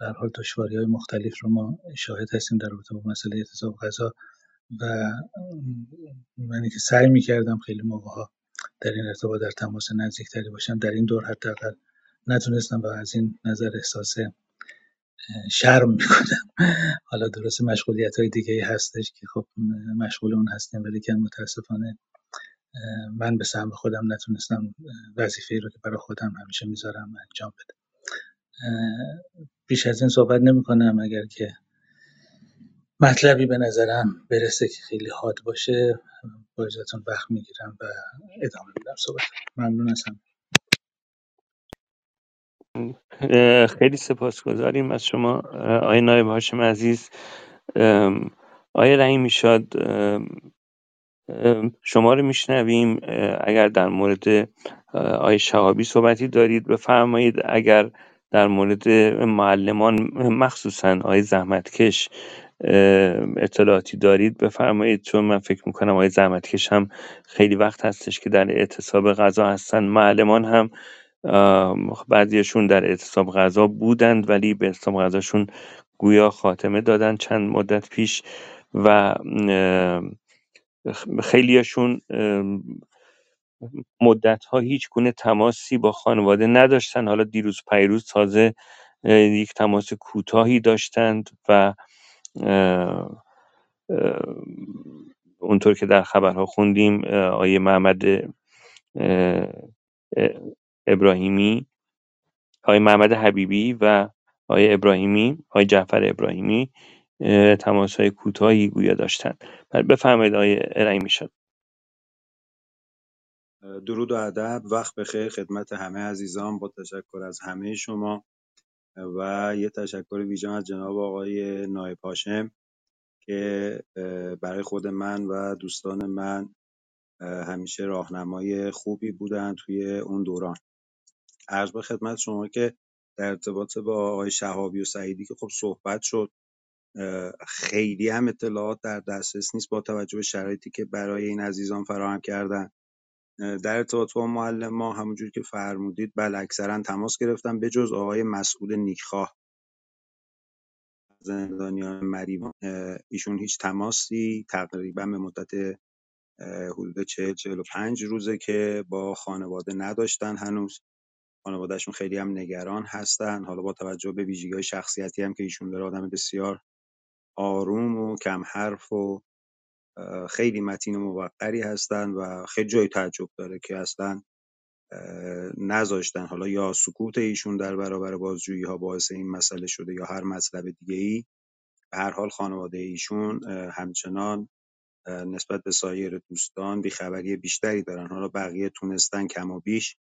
در حال دشواری های مختلف رو ما شاهد هستیم در رابطه با مسئله اعتصاب غذا و منی که سعی می‌کردم خیلی موقع ها در این ارتباط در تماس نزدیکتری باشم. در این دور حداقل نتونستم و از این نظر احساس شرم می‌کنم. حالا درست مشغولیت های دیگه هستش که خب مشغول اون هستیم ولی که متاسفانه من به سهم خودم نتونستم وظیفه رو که برای خودم همیشه می‌ذارم انجام بدم بیش از این صحبت نمی کنم اگر که مطلبی به نظرم برسه که خیلی حاد باشه با اجازهتون وقت می‌گیرم و ادامه میدم صحبت. ممنون از خیلی سپاسگزاریم از شما آقای نایب هاشم عزیز. آقای رحیمی شاد شما رو میشنویم. اگر در مورد آقای شهابی صحبتی دارید بفرمایید. اگر در مورد معلمان مخصوصا آقای زحمتکش اطلاعاتی دارید بفرمایید. چون من فکر می‌کنم آقای زحمتکش هم خیلی وقت هستش که در اعتصاب غذا هستن. معلمان هم بعضیشون در اعتصاب غذا بودند ولی به اعتصاب غذاشون گویا خاتمه دادن چند مدت پیش و خیلیاشون مدتها هیچ گونه تماسی با خانواده نداشتن. حالا دیروز پیروز تازه یک تماس کوتاهی داشتند و اونطور که در خبرها خوندیم آیه محمد ابراهیمی آقای محمد حبیبی و آقای ابراهیمی آقای جعفر ابراهیمی تماس های کوتاهی گویا داشتند بفرمایید آقای ارائیمی شد درود و ادب وقت بخیر خدمت همه عزیزان. با تشکر از همه شما و یه تشکر ویژه از جناب آقای نایب هاشم که برای خود من و دوستان من همیشه راهنمای خوبی بودن توی اون دوران. عرض به خدمت شما که در ارتباط با آقای شهابی و سعیدی که خب صحبت شد خیلی هم اطلاعات در دسترس نیست با توجه به شرایطی که برای این عزیزان فراهم کردن. در ارتباط با معلم ما همونجوری که فرمودید بله اکثرا تماس گرفتم به جز آقای مسئول نیکخواه. زندانیان مریوان ایشون هیچ تماسی تقریبا به مدت حدود 40 45 روزه که با خانواده نداشتن هنوز. خانوادهشون خیلی هم نگران هستن. حالا با توجه به ویژگی شخصیتی هم که ایشون داره آدم بسیار آروم و کم حرف و خیلی متین و موقری هستن و خیلی جای تعجب داره که اصلا نذاشتن. حالا یا سکوت ایشون در برابر بازجویی ها باعث این مسئله شده یا هر مطلب دیگه ای به هر حال خانواده ایشون همچنان نسبت به سایر دوستان بیخبری بیشتری دارن. حالا بقیه تونستن کم و بیش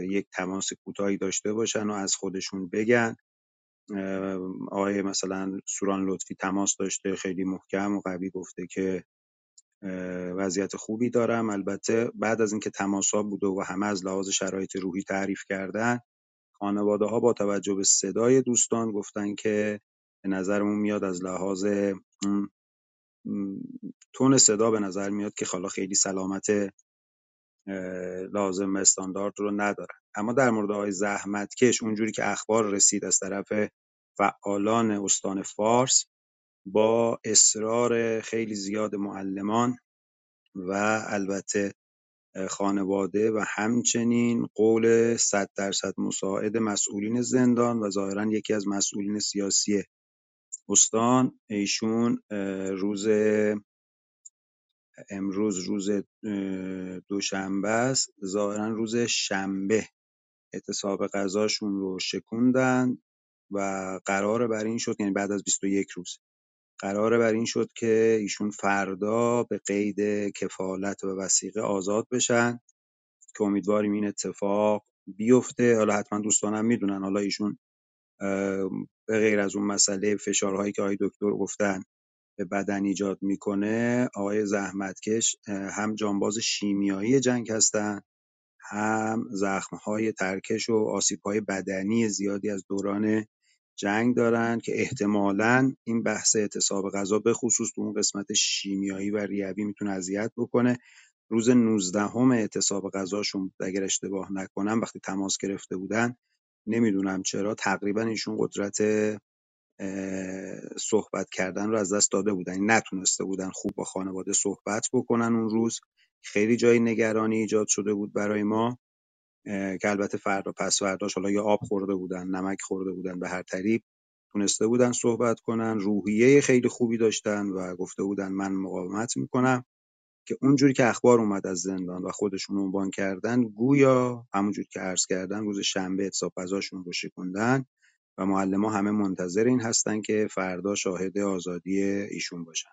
یک تماس کوتاهی داشته باشن و از خودشون بگن. آقای مثلا سوران لطفی تماس داشته خیلی محکم و قوی گفته که وضعیت خوبی دارم. البته بعد از اینکه تماس ها بوده و همه از لحاظ شرایط روحی تعریف کردن خانواده ها با توجه به صدای دوستان گفتن که به نظرمون میاد از لحاظ تون صدا به نظر میاد که حالا خیلی سلامت لازم استاندارد رو ندارن. اما در مورد آقای زحمتکش اونجوری که اخبار رسید از طرف فعالان استان فارس با اصرار خیلی زیاد معلمان و البته خانواده و همچنین قول صد درصد مساعد مسئولین زندان و ظاهرا یکی از مسئولین سیاسی استان. ایشون روز امروز روز دوشنبه است. ظاهرا روز شنبه اعتصاب غذاشون رو شکوندن و قرار بر این شد یعنی بعد از 21 روز قرار بر این شد که ایشون فردا به قید کفالت و وسیقه آزاد بشن که امیدواریم این اتفاق بیفته. حالا حتما دوستانم می‌دونن حالا ایشون به غیر از اون مسئله فشارهایی که آقای دکتر گفتن به بدن ایجاد می‌کنه آقای زحمتکش هم جانباز شیمیایی جنگ هستن هم زخمهای ترکش و آسیبهای بدنی زیادی از دوران جنگ دارن که احتمالا این بحث اعتصاب غذا به تو اون قسمت شیمیایی و ریوی می‌تونه اذیت بکنه. روز 19 هم اعتصاب غذاشون اگر اشتباه نکنم وقتی تماس گرفته بودن نمی‌دونم چرا تقریبا ایشون قدرت صحبت کردن رو از دست داده بودن. یعنی نتونسته بودن خوب با خانواده صحبت بکنن اون روز. خیلی جای نگرانی ایجاد شده بود برای ما که البته فردا پس فرداش حالا یا آب خورده بودن نمک خورده بودن به هر طریق تونسته بودن صحبت کنن روحیه خیلی خوبی داشتن و گفته بودن من مقاومت می‌کنم که اونجوری که اخبار اومد از زندان و خودشون عنوان کردن گویا همونجوری که عرض کردن روز شنبه حساب رو شکوندن و معلم همه منتظر این هستن که فردا شاهد آزادی ایشون باشن.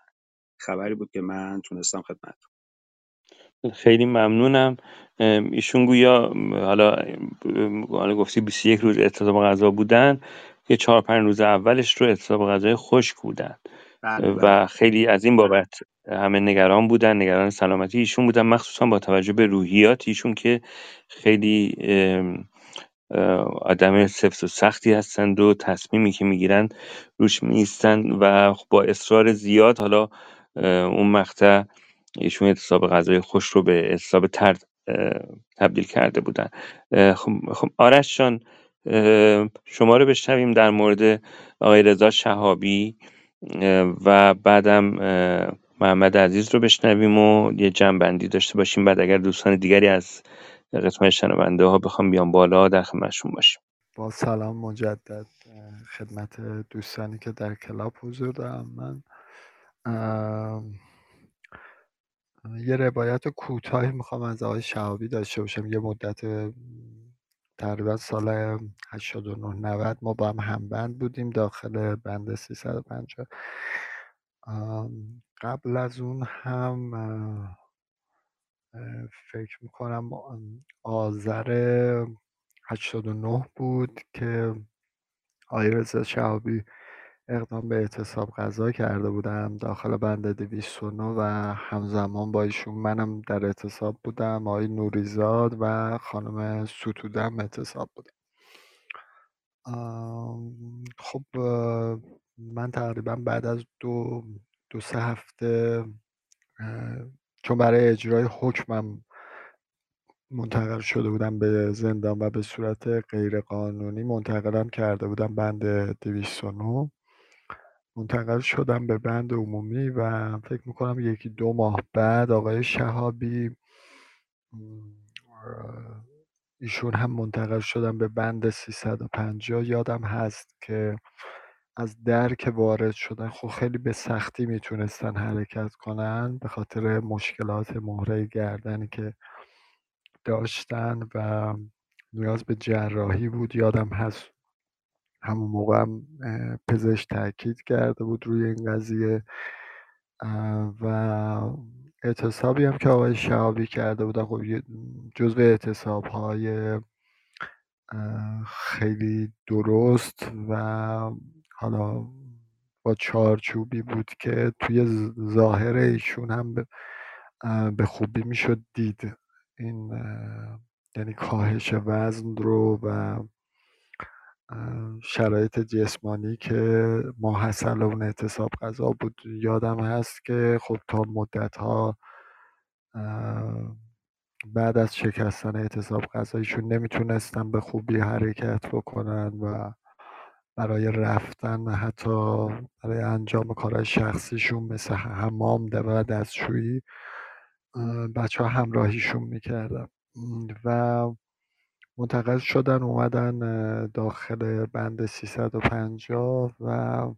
خبری بود که من تونستم خدمت خیلی ممنونم. ایشون گویا حالا حالا گفتی 21 روز اعتصاب غذا بودن که چهار پنج روز اولش رو اعتصاب غذای خشک بودن. بله بله. و خیلی از این بابت همه نگران بودن نگران سلامتی ایشون بودن مخصوصا با توجه به روحیات ایشون که خیلی آدم سفت و سختی هستند و تصمیمی که می‌گیرن روش میستن و با اصرار زیاد حالا اون مقطع ایشون اعتصاب غذای خوش رو به اعتصاب ترد تبدیل کرده بودن. خب, خب آرش جان شما رو بشنویم در مورد آقای رضا شهابی و بعدم محمد عزیز رو بشنویم و یه جنبندی داشته باشیم. بعد اگر دوستان دیگری از قسمت شنونده ها بخوام بیان بالا در خدمتشون باشیم. با سلام مجدد خدمت دوستانی که در کلاب حضور دارم من یه روایت کوتاهی می‌خوام از آقای شهابی داشته باشم. یه مدت تقریبا سال 89 90 ما با هم همبند بودیم داخل بند 350 قبل از اون هم فکر می‌کنم آذر 89 بود که آقای رضا شهابی اقدام به اعتصاب غذا کرده بودم داخل بند 209 و همزمان با ایشون منم در اعتصاب بودم آقای نوریزاد و خانم ستودم اعتصاب بودم. خب من تقریبا بعد از دو دو سه هفته چون برای اجرای حکمم منتقل شده بودم به زندان و به صورت غیرقانونی منتقلم کرده بودم بند 209 منتقل شدم به بند عمومی و فکر می‌کنم یکی دو ماه بعد آقای شهابی ایشون هم منتقل شدن به بند 350 یادم هست که از در که وارد شدن خب خیلی به سختی می‌تونستن حرکت کنن به خاطر مشکلات مهره گردنی که داشتن و نیاز به جراحی بود. یادم هست همون موقع هم پزشک تاکید کرده بود روی این قضیه. و اعتصابی هم که آقای شهابی کرده بودن خب جزو اعتصاب های خیلی درست و حالا با چارچوبی بود که توی ظاهر ایشون هم به خوبی می‌شد دید این یعنی کاهش وزن رو و شرایط جسمانی که ماحصل اون اعتصاب غذا بود. یادم هست که خب تا مدت ها بعد از شکستن اعتصاب غذایشون نمی‌تونستن به خوبی حرکت بکنن و برای رفتن حتی برای انجام کارهای شخصیشون مثل حمام و دستشویی بچه ها همراهیشون می‌کردن. و منتقل شدن اومدن داخل بند 350 و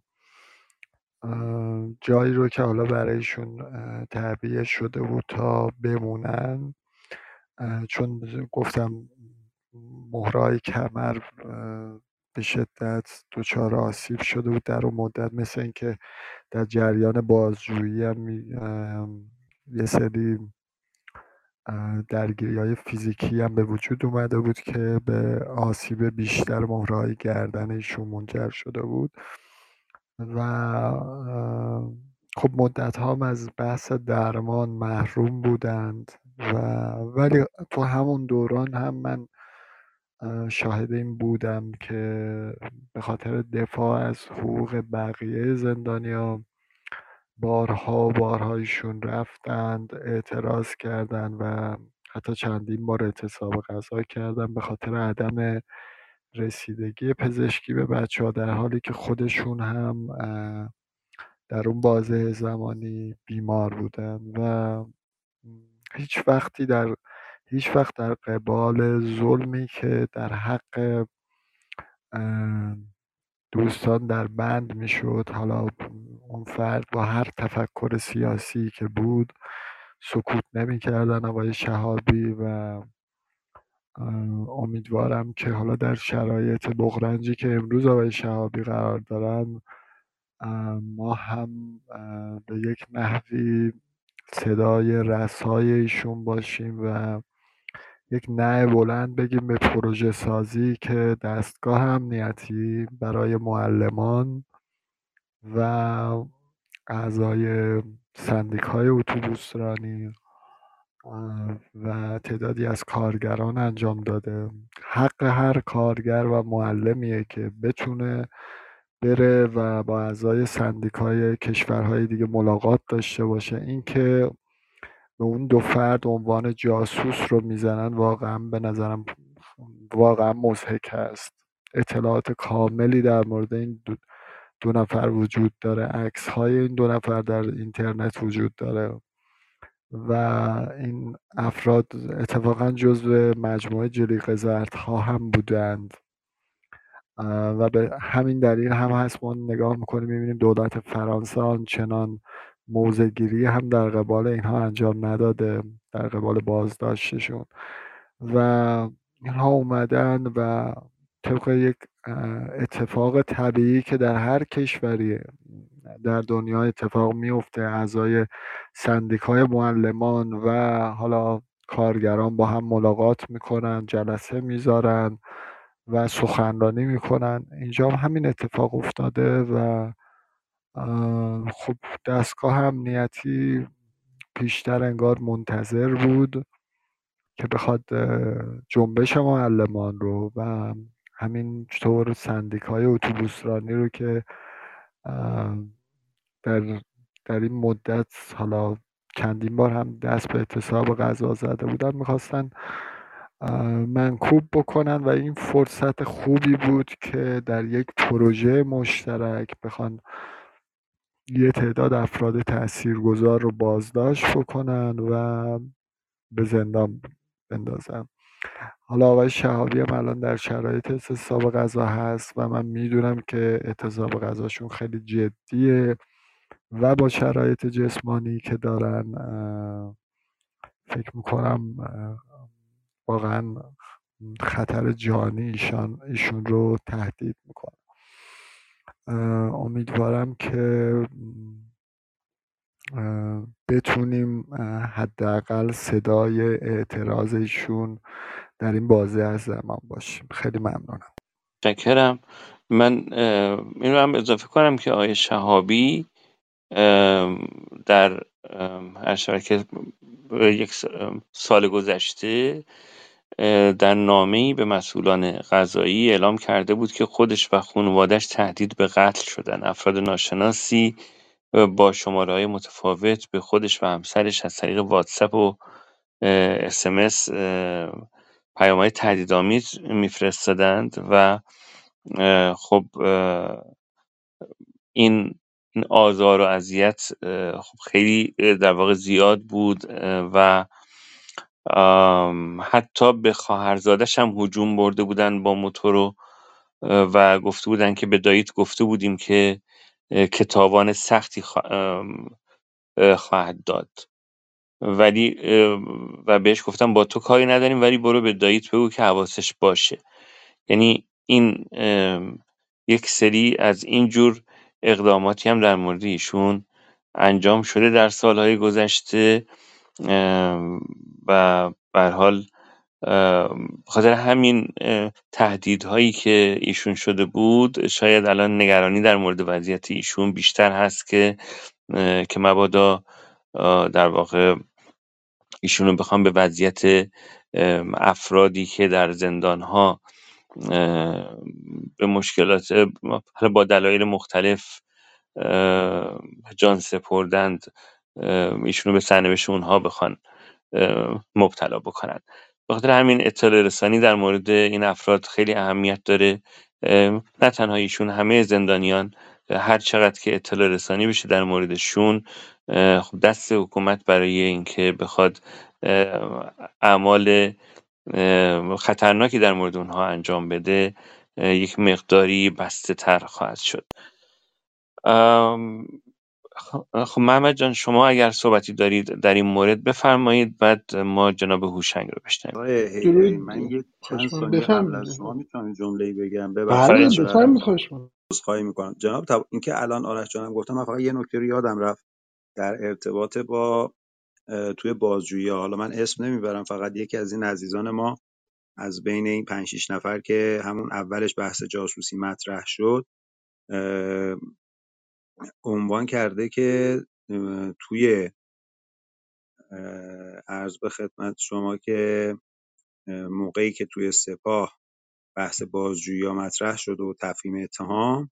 جایی رو که حالا برایشون تعبیه شده بود تا بمونن. چون گفتم مهرای کمر به شدت دچار آسیب شده بود در اون مدت. مثل اینکه در جریان بازجویی هم یه سری درگیری های فیزیکی هم به وجود اومده بود که به آسیب بیشتر مهرهای گردن ایشون منجر شده بود. و خب مدت هم از بحث درمان محروم بودند و ولی تو همون دوران هم من شاهد این بودم که به خاطر دفاع از حقوق بقیه زندانیا بارها و بارها ایشون رفتند اعتراض کردند و حتی چندین بار اعتصاب غذا کردن به خاطر عدم رسیدگی پزشکی به بچه ها در حالی که خودشون هم در اون بازه زمانی بیمار بودن و هیچ وقتی در هیچ وقت در قبال ظلمی که در حق دوستان در بند می‌شد. حالا اون فرد با هر تفکر سیاسی که بود سکوت نمی‌کردن آقای شهابی و امیدوارم که حالا در شرایط بغرنجی که امروز آقای شهابی قرار دارن ما هم به یک نحوی صدای رسای ایشون باشیم و یک نه بلند بگیم به پروژه سازی که دستگاه امنیتی برای معلمان و اعضای سندیک های اتوبوسرانی و تعدادی از کارگران انجام داده. حق هر کارگر و معلمیه که بتونه بره و با اعضای سندیکای کشورهای دیگه ملاقات داشته باشه. اینکه به اون دو فرد عنوان جاسوس رو می‌زنن واقعا به نظرم واقعا مضحک است اطلاعات کاملی در مورد این دو, دو نفر وجود داره. عکس های این دو نفر در اینترنت وجود داره. و این افراد اتفاقا جزو مجموعه جلیق ها هم بودند. و به همین دلیل هم هست. ما نگاه می‌کنیم می‌بینیم دولت فرانسه آنچنان موزگیری هم در قبال اینها انجام نداده در قبال بازداشتشون. و اینها اومدن و طبق یک اتفاق طبیعی که در هر کشوری در دنیا اتفاق میفته اعضای سندیکای معلمان و حالا کارگران با هم ملاقات می‌کنن جلسه می‌ذارن و سخنرانی می‌کنن. اینجا هم همین اتفاق افتاده و خب دستگاه امنیتی پیشتر انگار منتظر بود که بخواد جنبش معلمان رو و همین طور سندیکای اتوبوسرانی رو که در در این مدت حالا چندین بار هم دست به اعتصاب غذا زده بودن می‌خواستن منکوب بکنن و این فرصت خوبی بود که در یک پروژه مشترک بخوان یه تعداد افراد تاثیرگذار رو بازداشت بکنن و به زندان بندازن. حالا آقای شهابی هم الان در شرایط اعتصاب غذا هست و من می‌دونم که اعتصاب غذاشون خیلی جدیه و با شرایط جسمانی که دارن فکر می‌کنم واقعا خطر جانی ایشان ایشون رو تهدید می‌کنه. امیدوارم که بتونیم حداقل صدای اعتراض ایشون در این بازه از زمان باشیم. خیلی ممنونم. شکرم من این رو هم اضافه کنم که آقای شهابی در هر که یک سال گذشته در نامه‌ای به مسئولان قضایی اعلام کرده بود که خودش و خانوادش تهدید به قتل شدن. افراد ناشناسی با شماره های متفاوت به خودش و همسرش از طریق واتساپ و اسمس پیام های تهدیدآمیز میفرستادند و خب این این آزار و اذیت خب خیلی در واقع زیاد بود و حتی به خواهرزادش هم هجوم برده بودن با موتور و گفته بودن که به داییت گفته بودیم که کتابان سختی خواهد داد. ولی و بهش گفتم با تو کاری نداریم ولی برو به داییت بگو که حواسش باشه. یعنی این یک سری از این جور اقداماتی هم در مورد ایشون انجام شده در سالهای گذشته. و به حال خاطر همین تهدیدهایی که ایشون شده بود شاید الان نگرانی در مورد وضعیت ایشون بیشتر هست که که مبادا در واقع ایشون رو بخوام به وضعیت افرادی که در زندان ها به مشکلات با دلایل مختلف جان سپردند ایشونو به سرنوشت اونها بخوان مبتلا بکنند بخاطر همین اطلاع رسانی در مورد این افراد خیلی اهمیت داره. نه تنها ایشون همه زندانیان هر چقدر که اطلاع رسانی بشه در موردشون خب دست حکومت برای اینکه بخواد اعمال خطرناکی در مورد اونها انجام بده یک مقداری بسته تر خواهد شد. خب محمد جان شما اگر صحبتی دارید در این مورد بفرمایید بعد ما جناب هوشنگ رو بشنویم. من یه چند ثانیه قبل از شما می‌تونم جمله بگم؟ بله ببخشید بفرمایید می‌کنم. جناب. اینکه الان آرش جانم گفتم من فقط یه نکته رو یادم رفت در ارتباط با توی بازجویی حالا من اسم نمی‌برم فقط یکی از این عزیزان ما از بین این پنج شیش نفر که همون اولش بحث جاسوسی مطرح شد عنوان کرده که توی عرض به خدمت شما که موقعی که توی سپاه بحث بازجویی مطرح شد و تفهیم اتهام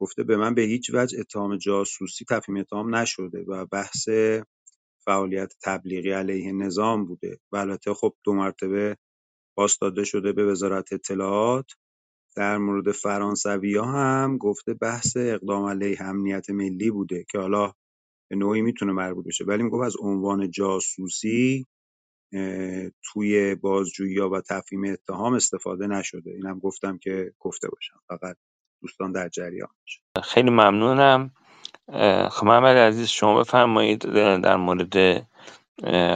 گفته به من به هیچ وجه اتهام جاسوسی تفهیم اتهام نشده و بحث فعالیت تبلیغی علیه نظام بوده. و البته خب دو مرتبه باز داده شده به وزارت اطلاعات. در مورد ها هم گفته بحث اقدام علیه امنیت ملی بوده که حالا به نوعی می‌تونه مربوط بشه. ولی می‌گفت از عنوان جاسوسی توی بازجویی و تفهیم اتهام استفاده نشده. اینم گفتم که گفته باشم. فقط دوستان در جریان خیلی ممنونم. خب محمد عزیز شما بفرمایید در مورد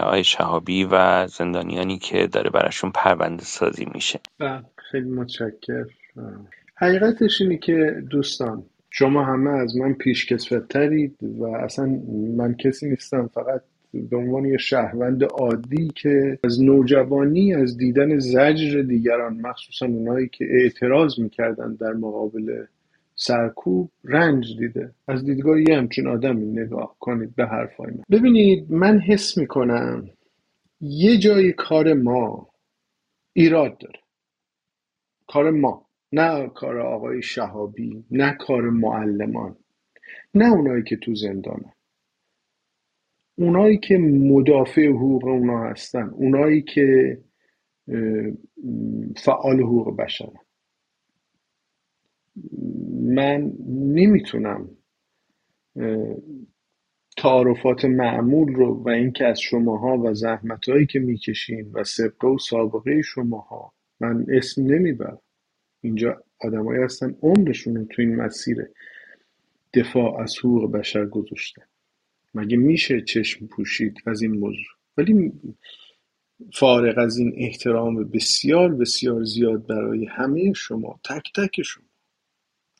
آی شهابی و زندانیانی که داره براشون پرونده سازی میشه. بله خیلی متشکر حقیقتش اینه که دوستان شما همه از من پیشکسوترید و اصلا من کسی نیستم فقط به عنوان یه شهروند عادی که از نوجوانی از دیدن زجر دیگران مخصوصا اونایی که اعتراض می‌کردن در مقابل سرکوب رنج دیده. از دیدگاه یه همچین آدمی نگاه کنید به حرفای من. ببینید من حس می‌کنم یه جای کار ما ایراد داره. کار ما. نه کار آقای شهابی نه کار معلمان نه اونایی که تو زندانن اونایی که مدافع حقوق اونا هستن اونایی که فعال حقوق بشرن. من نمی‌تونم تعارفات معمول رو و اینکه از شماها و زحمت که می‌کشین و سبقه و سابقه شماها من اسم نمی‌برم. اینجا آدمایی هستن عمرشون رو تو این مسیر دفاع از حقوق بشر گذاشتن. مگه میشه چشم پوشید از این موضوع؟ ولی فارغ از این احترام بسیار بسیار زیاد برای همه شما تک تک شما.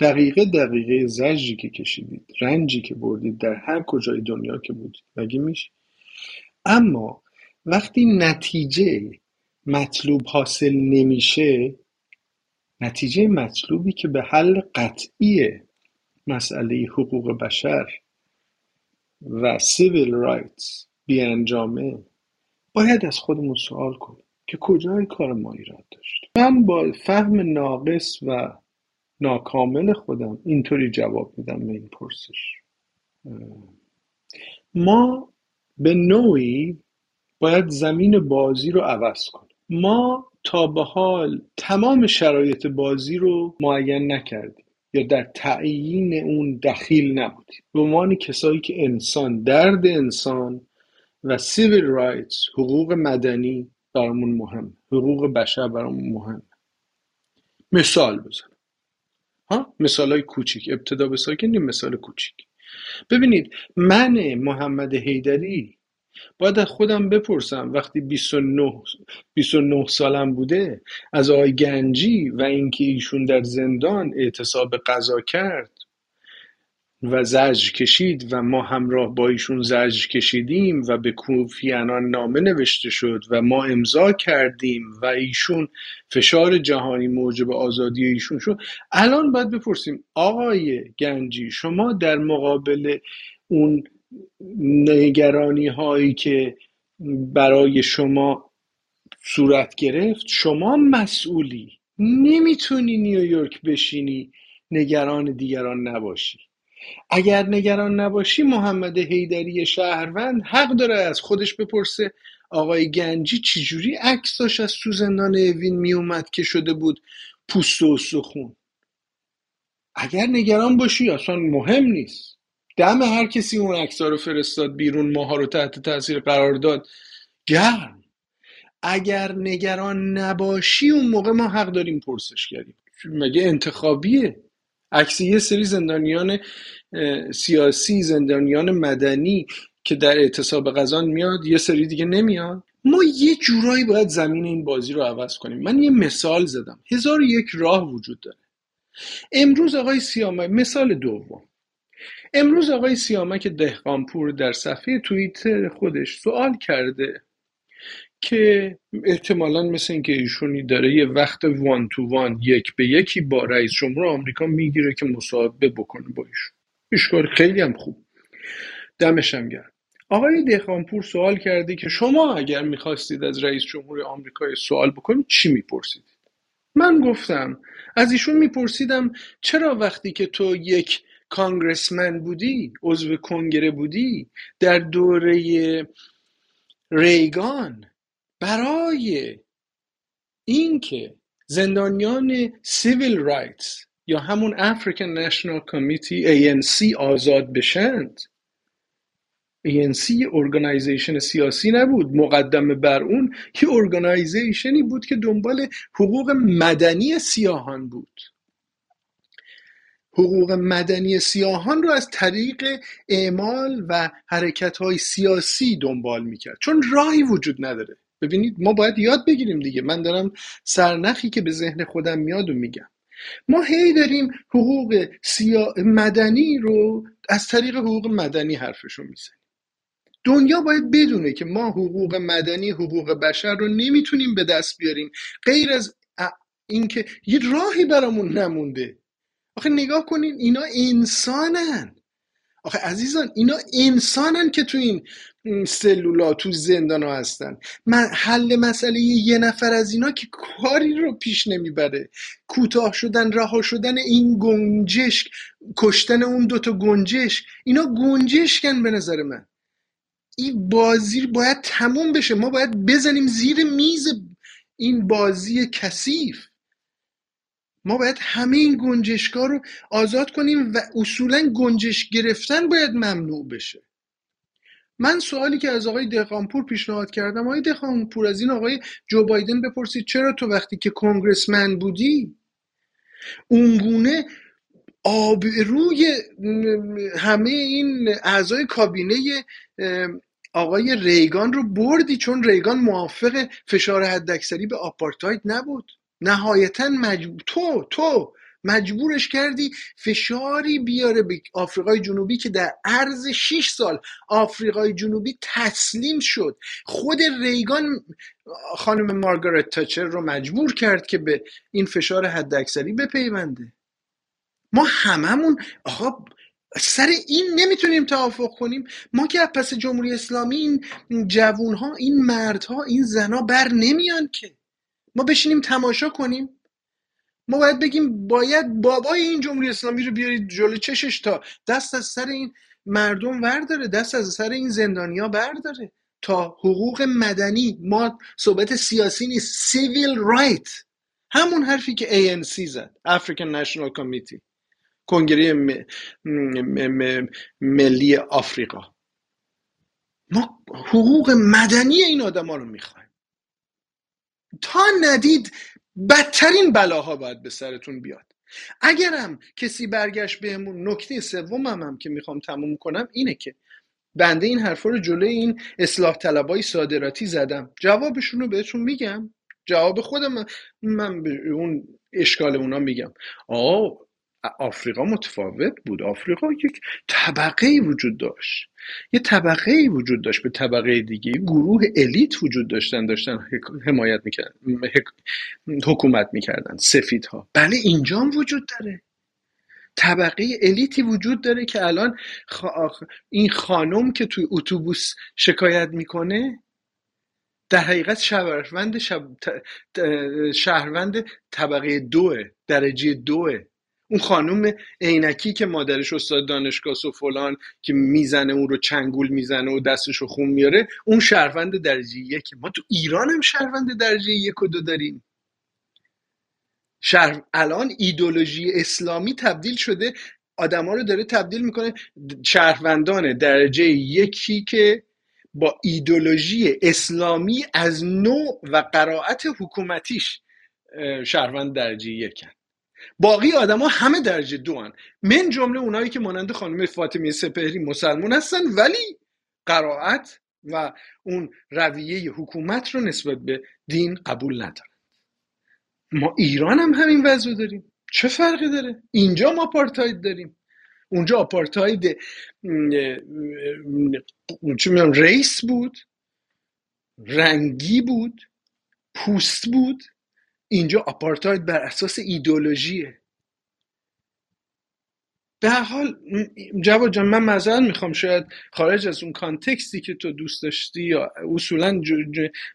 دقیقه دقیقه زجری که کشیدید رنجی که بردید در هر کجای دنیا که بودید. مگه میشه؟ اما وقتی نتیجه مطلوب حاصل نمیشه نتیجه مطلوبی که به حل قطعی مسئله حقوق بشر و سیویل رایتس بیانجامه باید از خودمون سوال کنیم که کجای کار ما ایراد داشت. من با فهم ناقص و ناکامل خودم اینطوری جواب میدم به این پرسش. ما به نوعی باید زمین بازی رو عوض کنیم. ما تا به حال تمام شرایط بازی رو معین نکردیم یا در تعیین اون دخیل نبودیم. به عنوان کسایی که انسان درد انسان و سیویل رایتس حقوق مدنی برامون مهم حقوق بشر برامون مهم. مثال بزن ها؟ مثال های کوچیک. ابتدا به ساکنیم مثال کوچیک. ببینید من محمد حیدری باید خودم بپرسم وقتی 29 29 سالم بوده از آقای گنجی و اینکه ایشون در زندان اعتصاب قضا کرد و زجر کشید و ما همراه با ایشون زجر کشیدیم و به کوفیانان نامه نوشته شد و ما امضا کردیم و ایشون فشار جهانی موجب آزادی ایشون شد. الان باید بپرسیم آقای گنجی شما در مقابل اون نگرانی هایی که برای شما صورت گرفت شما مسئولی. نمی‌تونی نیویورک بشینی نگران دیگران نباشی. اگر نگران نباشی محمد حیدری شهروند حق داره از خودش بپرسه آقای گنجی چجوری عکساش از تو زندان اوین میومد که شده بود پوست و استخون اگر نگران باشی اصلا مهم نیست. دم هر کسی اون عکس‌ها رو فرستاد بیرون ماها رو تحت تاثیر قرار داد. گرم. اگر نگران نباشی اون موقع ما حق داریم پرسش کردیم. مگه انتخابیه؟ عکس یه سری زندانیان سیاسی زندانیان مدنی که در اعتصاب غذا میاد یه سری دیگه نمیاد ما یه جورایی باید زمین این بازی رو عوض کنیم. من یه مثال زدم. هزار یک راه وجود داره. امروز آقای سیامک مثال دوم. امروز آقای سیامک دهقانپور در صفحه توییتر خودش سوال کرده که احتمالا مثل اینکه ایشونی داره یه وقت وان تو وان یک به یکی با رئیس جمهور آمریکا می‌گیره که مصاحبه بکنه با ایشون. اشکال خیلی هم خوب. دمشم گرم. آقای دهقانپور سوال کرده که شما اگر می‌خواستید از رئیس جمهور آمریکا سوال بکنید چی می‌پرسید من گفتم از ایشون میپرسیدم چرا وقتی که تو یک کانگرسمن بودی عضو کنگره بودی در دوره ریگان. برای اینکه زندانیان سیویل رایتس یا همون افریکن نشنال کمیتی ANC آزاد بشند ANC یه organization سیاسی نبود مقدم بر اون یه organization ی بود که دنبال حقوق مدنی سیاهان بود. حقوق مدنی سیاهان رو از طریق اعمال و حرکت های سیاسی دنبال می‌کرد. چون راهی وجود نداره. ببینید ما باید یاد بگیریم دیگه. من دارم سرنخی که به ذهن خودم میاد و میگم. ما هی داریم حقوق سیا... مدنی رو از طریق حقوق مدنی حرفشو می‌زنیم. دنیا باید بدونه که ما حقوق مدنی حقوق بشر رو نمی‌تونیم به دست بیاریم. غیر از اینکه یه راهی برامون نمونده. آخه نگاه کنین اینا انسانن. آخه عزیزان اینا انسانن که تو این سلولا تو زندان ها هستن. من حل مسئله یه نفر از اینا که کاری رو پیش نمی‌بره. کوتاه شدن رها شدن این گنجشک کشتن اون دوتا گنجش اینا گنجشکن به نظر من. این بازی باید تموم بشه. ما باید بزنیم زیر میز این بازی کثیف. ما باید همه این گنجشکا رو آزاد کنیم و اصولا گنجش گرفتن باید ممنوع بشه. من سوالی که از آقای دهقانپور پیشنهاد کردم آقای دهقانپور از این آقای جو بایدن بپرسید چرا تو وقتی که کنگرسمن بودی اونگونه آبروی همه این اعضای کابینه آقای ریگان رو بردی چون ریگان موافق فشار حداکثری به آپارتاید نبود؟ نهایتا مجبور تو تو مجبورش کردی فشاری بیاره به آفریقای جنوبی که در عرض 6 سال آفریقای جنوبی تسلیم شد. خود ریگان خانم مارگارت تاچر رو مجبور کرد که به این فشار حداکثری بپیونده؟ ما هممون آقا سر این نمی‌تونیم توافق کنیم. ما که پس جمهوری اسلامی این جوون ها این مردها این زنا بر نمیان که. ما بشینیم تماشا کنیم. ما باید بگیم باید بابای این جمهوری اسلامی رو بیارید جلو چشش تا دست از سر این مردم ورداره دست از سر این زندانیا برداره. تا حقوق مدنی ما صحبت سیاسی نیست سیویل رایت همون حرفی که ANC زد African National Committee کنگره ملی آفریقا. ما حقوق مدنی این آدما رو می‌خوایم. تا ندید بدترین بلاها باید به سرتون بیاد. اگرم کسی برگشت بهمون نکته سومم هم که می‌خوام تموم کنم اینه که بنده این حرفا رو جلوی این اصلاح طلبای صادراتی زدم. جوابشون رو بهتون میگم. جواب خودم من به اون اشکال اونا میگم. آه آفریقا متفاوت بود. آفریقا یک طبقه وجود داشت. یه طبقه وجود داشت. به طبقه دیگه گروه الیت وجود داشتن داشتن حمایت می‌کردن حکومت می‌کردن سفیدها. بله اینجا هم وجود داره. طبقه الیتی وجود داره که الان این خانم که توی اتوبوس شکایت می‌کنه در حقیقت شهروند شب... شهروند طبقه دوه درجه دوه. اون خانم عینکی که مادرش استاد دانشگاه و فلان که می‌زنه اون رو چنگول می‌زنه و دستش رو خون میاره اون شهروند درجه یک. ما تو ایران هم شهروند درجه یک و دو داریم. شهر... الان ایدولوژی اسلامی تبدیل شده آدما رو داره تبدیل می‌کنه شهروندان درجه یکی که با ایدولوژی اسلامی از نوع و قرائت حکومتیش شهروند درجه یکن. باقی آدما همه درجه دو هن. من جمله اونایی که مانند خانم فاطمه سپهری مسلمون هستن ولی قرائت و اون رویه حکومت رو نسبت به دین قبول ندارن. ما ایران هم همین وضع داریم. چه فرقی داره؟ اینجا ما آپارتاید داریم. اونجا آپارتاید ریس بود رنگی بود پوست بود. اینجا آپارتاید بر اساس ایدولوژیه به هر حال جواد جان من معذرت می‌خوام. شاید خارج از اون کانتکستی که تو دوست داشتی یا اصولا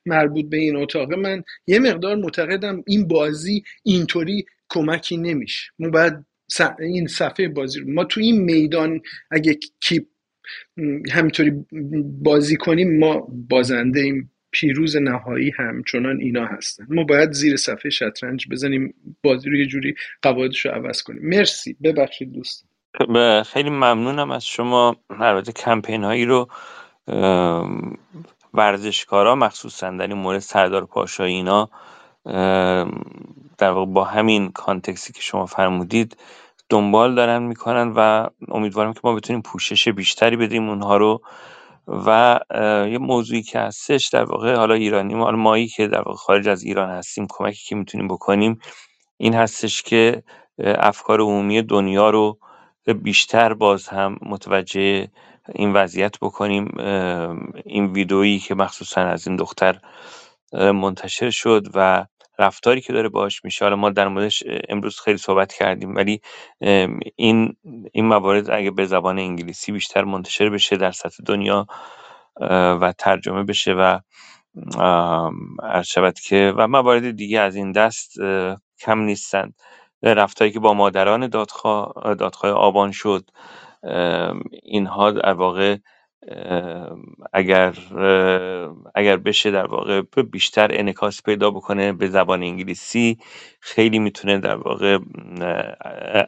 مربوط به این اتاق من یه مقدار معتقدم این بازی اینطوری کمکی نمیشه. ما باید این صفحه بازی رو ما تو این میدان اگه کی همینطوری بازی کنیم ما بازنده ایم. پیروز نهایی همچنان اینا هستن. ما باید زیر صفحه شطرنج بزنیم بازی رو یه جوری قواعدش رو عوض کنیم. مرسی. ببخشید دوست خیلی ممنونم از شما البته کمپین هایی رو. ورزشکارا مخصوصا در این مورد سردار پاشایی اینا در واقع با همین کانتکسی که شما فرمودید دنبال دارن می‌کنن و امیدوارم که ما بتونیم پوشش بیشتری بدیم اونها رو. و یه موضوعی که هستش در واقع حالا ایرانی ما مایی که در واقع خارج از ایران هستیم کمکی که می‌تونیم بکنیم این هستش که افکار عمومی دنیا رو بیشتر باز هم متوجه این وضعیت بکنیم. این ویدئویی که مخصوصا از این دختر منتشر شد و رفتاری که داره باش میشه. حالا ما در موردش امروز خیلی صحبت کردیم ولی این این موارد اگه به زبان انگلیسی بیشتر منتشر بشه در سطح دنیا و ترجمه بشه و شود که و موارد دیگه از این دست کم نیستند. رفتاری که با مادران دادخواه دادخواه آبان شد اینها در واقع اگر اگر بشه در واقع بیشتر انکاس پیدا بکنه به زبان انگلیسی خیلی می‌تونه در واقع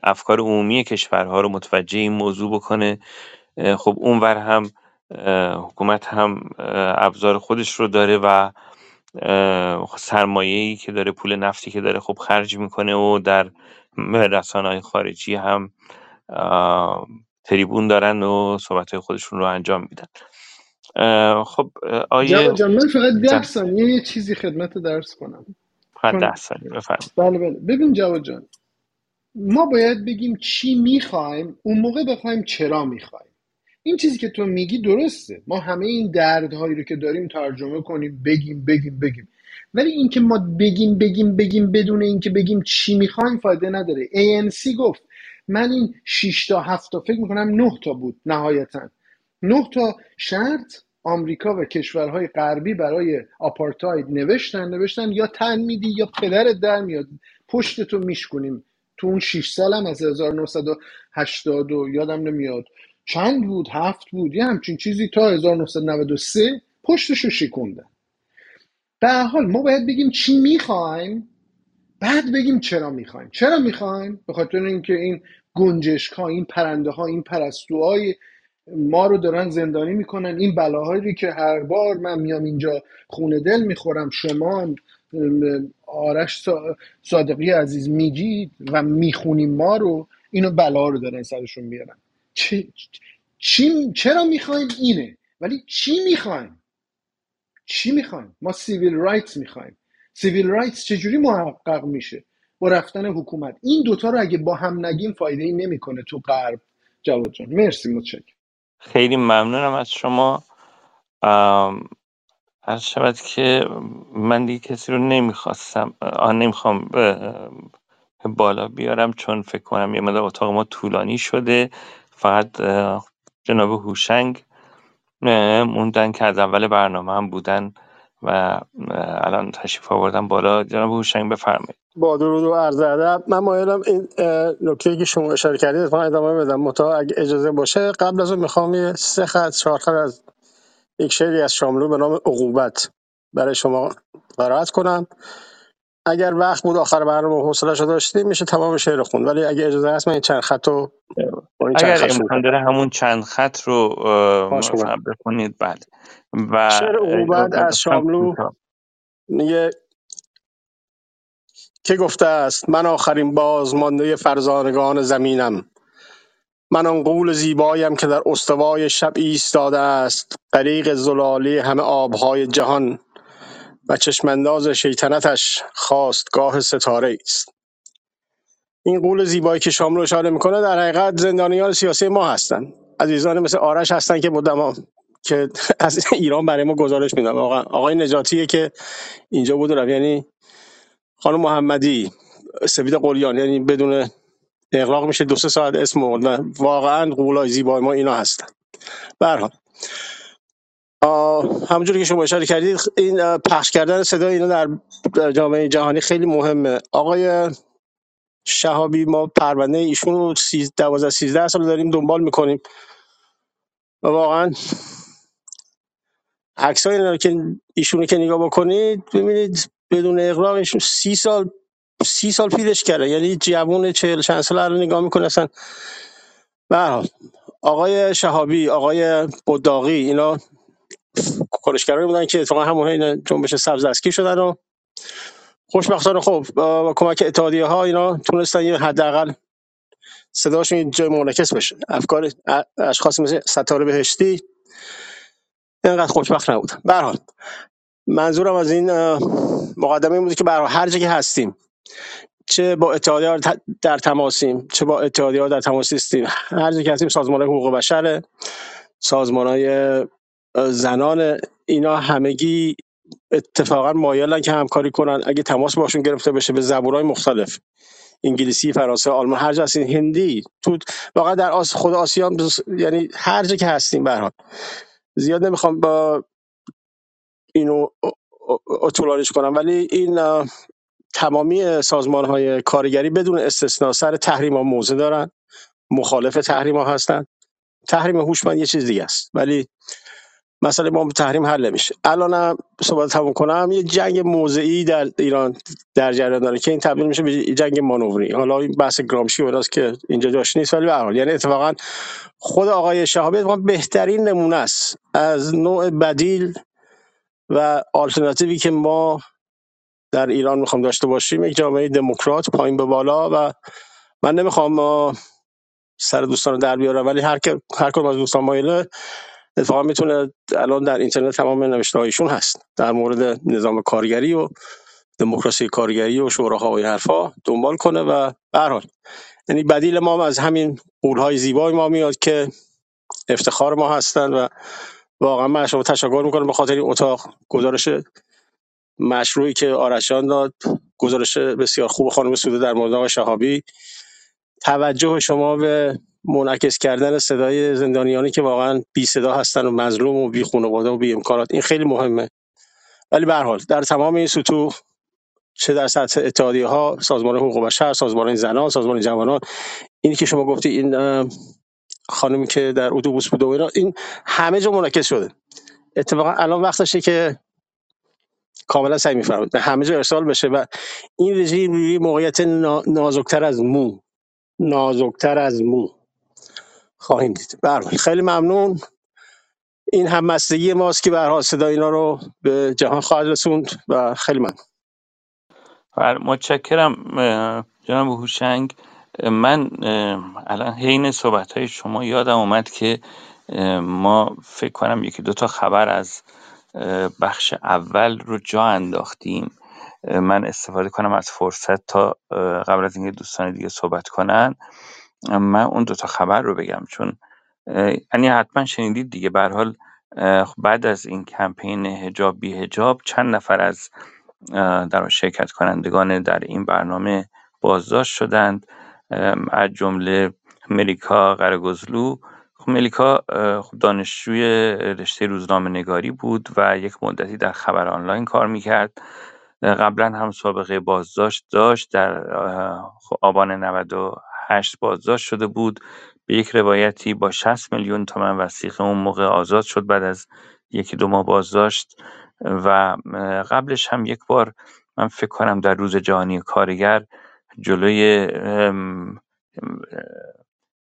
افکار عمومی کشورها رو متوجه این موضوع بکنه. خب اونور هم حکومت هم ابزار خودش رو داره و ای که داره پول نفتی که داره خب خرج می‌کنه و در های خارجی هم تریبون دارن و صحبت خودشون رو انجام میدن. خب آیه جان من فقط ده ثانیه یه چیزی خدمت درس کنم. فقط ده ثانیه بفرمایید. بله بله. ببین جواد جان ما باید بگیم چی می‌خوایم اون موقع بخوایم چرا می‌خوایم. این چیزی که تو میگی درسته. ما همه این دردهایی رو که داریم ترجمه کنیم بگیم بگیم بگیم. ولی اینکه ما بگیم بگیم بگیم بدون اینکه بگیم چی می‌خوایم فایده نداره. ANC گفت. من این 6 تا 7 تا فکر می‌کنم 9 تا بود نهایتا. 9 تا شرط آمریکا و کشورهای غربی برای آپارتاید نوشتن نوشتن یا تن میدی یا پدرت در میاد. پشت تو میشکنیم تو اون 6 سالم از 1980 یادم نمیاد. چند بود؟ هفت بود. یه همچین چیزی تا 1993 پشتش رو شکوندن. به حال ما باید بگیم چی می‌خوایم بعد بگیم چرا می‌خوایم. چرا می‌خوایم؟ به خاطر اینکه این گنجشک ها این پرنده ها این پرستوهای ما رو دارن زندانی می‌کنن. این بلاهایی که هر بار من میام اینجا خونه دل می‌خورم شما آرش صادقی عزیز میگید و می‌خونیم ما رو اینو بلا رو دارن سرشون میارن. چی چرا می‌خوایم اینه؟ ولی چی می‌خوایم؟ چی می‌خوایم؟ ما civil rights می‌خوایم. civil rights چجوری محقق میشه؟ با رفتن حکومت. این دوتا رو اگه با هم نگیم فایده ای نمی‌کنه تو غرب. جواد جان مرسی متشکرم. خیلی ممنونم از شما. عرض شود که من دیگه کسی رو نمی‌خواستم الان نمی‌خوام بالا بیارم چون فکر کنم یه مقدار اتاق ما طولانی شده. فقط جناب هوشنگ موندن که از اول برنامه هم بودن. و الان تشریف آوردن بالا. جناب هوشنگ بفرمایید. با درود و عرض ادب. من مایلم این نکته که شما اشاره کردید اتفاقا ادامه بدم. متا اگه اجازه باشه قبل از اون می‌خوام یه سه خط چهار خط از یک شعری از شاملو به نام عقوبت برای شما قرائت کنم. اگر وقت بود آخر برنامه حوصله‌شو داشتیم میشه تمام شعر خون ولی اگه اجازه هست من این چند خط رو اگر امکان داره همون چند خط رو بخونید بله. و شعر عقوبت از شاملو میگه که گفته است من آخرین بازمانده فرزانگان زمینم. من آن غول زیبایم که در استوای شب ایستاده است. غریق زلالی همه آبهای جهان و چشمانداز شیطنتش خواستگاه ستاره است. این غول زیبایی که شاملو اشاره می‌کنه در حقیقت زندانیان سیاسی ما هستند. عزیزان مثل آرش هستن که مدام که از ایران برای ما گزارش میدن. واقعا آقای نجاتیه که اینجا بود و رفت. یعنی خانم محمدی سپید قلیان یعنی بدون اغراق میشه دو سه ساعت اسم و واقعا قولای زیبای ما اینا هستن. به هر که شما اشاره کردید این پخش کردن صدای اینا در در جامعه جهانی خیلی مهمه. آقای شهابی ما پرونده ایشون رو 12 13 سال داریم دنبال می‌کنیم. و واقعا عکسای اینا رو که ایشونو که نگاه بکنید ببینید بدون اغراق ایشون سی سال سی سال پیرش کرده. یعنی جوون چهل چند ساله رو نگاه می‌کنه اصلا به آقای شهابی آقای بوداقی اینا کنشگرایی بودن که اتفاقا همون حین جنبش سبز دستگیر شدن و خوشبختانه خب با کمک اتحادیه ها اینا تونستن یه حداقل صداشون یه جای منعکس بشه. افکار اشخاص مثل ستاره بهشتی اینقدر خوشبخت نبودن به هر حال منظورم از این مقدمه این بود که به هر حال هر جا که هستیم چه با اتحادیه در تماسیم چه با اتحادیه در تماس نیستیم هر جا که هستیم سازمان حقوق بشر سازمان های زنان اینا همگی اتفاقا مایلن که همکاری کنن. اگه تماس باشون گرفته بشه به زبورهای مختلف انگلیسی فرانسه آلمان هر جا هستین هندی تو واقعا در آس خود آسیا یعنی هر جا که هستیم به زیاد نمی‌خوام با اینو اطولانش کنم. ولی این تمامی سازمان های کارگری بدون استثنا سر تحریم ها موضع دارن. مخالف تحریم ها هستن. تحریم هوشمند یه چیز دیگه است. ولی مسئله ما تحریم حل نمیشه. الانم صحبت تموم کنم یه جنگ موضعی در ایران در جریان داره که این تبدیل میشه به جنگ مانوری. حالا این بحث گرامشی و که اینجا جاش نیست ولی به یعنی اتفاقا خود آقای شهابی اتفاقا بهترین نمونه است. از نوع بدیل و آلترناتیوی که ما در ایران می‌خوام داشته باشیم یک جامعه دموکرات پایین به بالا و من نمی‌خوام ما سر دوستان رو در بیارم ولی هر هر کدوم از دوستان مایله اتفاقا می‌تونه الان در اینترنت تمام نوشته هایشون هست. در مورد نظام کارگری و دموکراسی کارگری و شوراها و حرفا دنبال کنه و به حال یعنی بدیل ما از همین قولهای زیبای ما میاد که افتخار ما هستن و واقعا من شما تشکر می‌کنم به خاطر این اتاق گزارش مشروعی که آرشان داد گزارش بسیار خوب خانم سوده در مورد آقای شهابی. توجه شما به منعکس کردن صدای زندانیانی که واقعا بی صدا هستن و مظلوم و بی خانواده و بی امکانات این خیلی مهمه. ولی به حال در تمام این سطوح چه در سطح اتحادیه ها سازمان حقوق بشر سازمان زنان سازمان جوانان اینی که شما گفتی این خانمی که در اتوبوس بود و اینا این همه جا منعکس شده. اتفاقا الان وقتشه که کاملا سعی می‌فرمایید. همه جا ارسال بشه و این رژیم روی موقعیت نا- نازکتر از مو. نازکتر از مو. خواهیم دید. به خیلی ممنون. این همبستگی ماست که به صدا اینا رو به جهان خواهد رسوند و خیلی ممنون. بله، متشکرم جناب هوشنگ. من الان حین صحبت های شما یادم اومد که ما فکر کنم یکی دو تا خبر از بخش اول رو جا انداختیم. من استفاده کنم از فرصت تا قبل از اینکه دوستان دیگه صحبت کنن. من اون دو تا خبر رو بگم چون یعنی حتما شنیدید دیگه. به حال خب بعد از این کمپین حجاب بی حجاب چند نفر از در شرکت کنندگان در این برنامه بازداشت شدند. از جمله ملیکا قرگزلو خب ملیکا خب دانشجوی رشته روزنامه نگاری بود و یک مدتی در خبر آنلاین کار می‌کرد. قبلا هم سابقه بازداشت داشت در خب آبان 98 بازداشت شده بود. به یک روایتی با 60 میلیون تومن وسیقه اون موقع آزاد شد بعد از یکی دو ماه بازداشت. و قبلش هم یک بار من فکر کنم در روز جهانی کارگر جلوی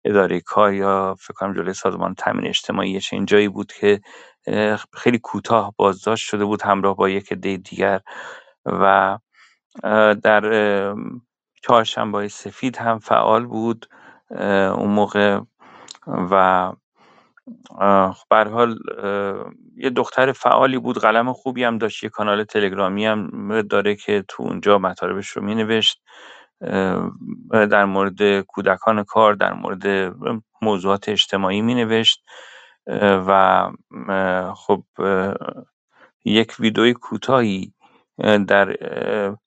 اداره کار یا فکر کنم جلوی سازمان تامین اجتماعی چه جایی بود که خیلی کوتاه بازداشت شده بود همراه با یک عده دیگر. و در چهارشنبه سفید هم فعال بود اون موقع. و خب حال یه دختر فعالی بود قلم خوبی هم داشت یه کانال تلگرامی هم داره که تو اونجا مطالبش رو می نوشت در مورد کودکان کار در مورد موضوعات اجتماعی می نوشت و خب یک ویدئوی کوتاهی در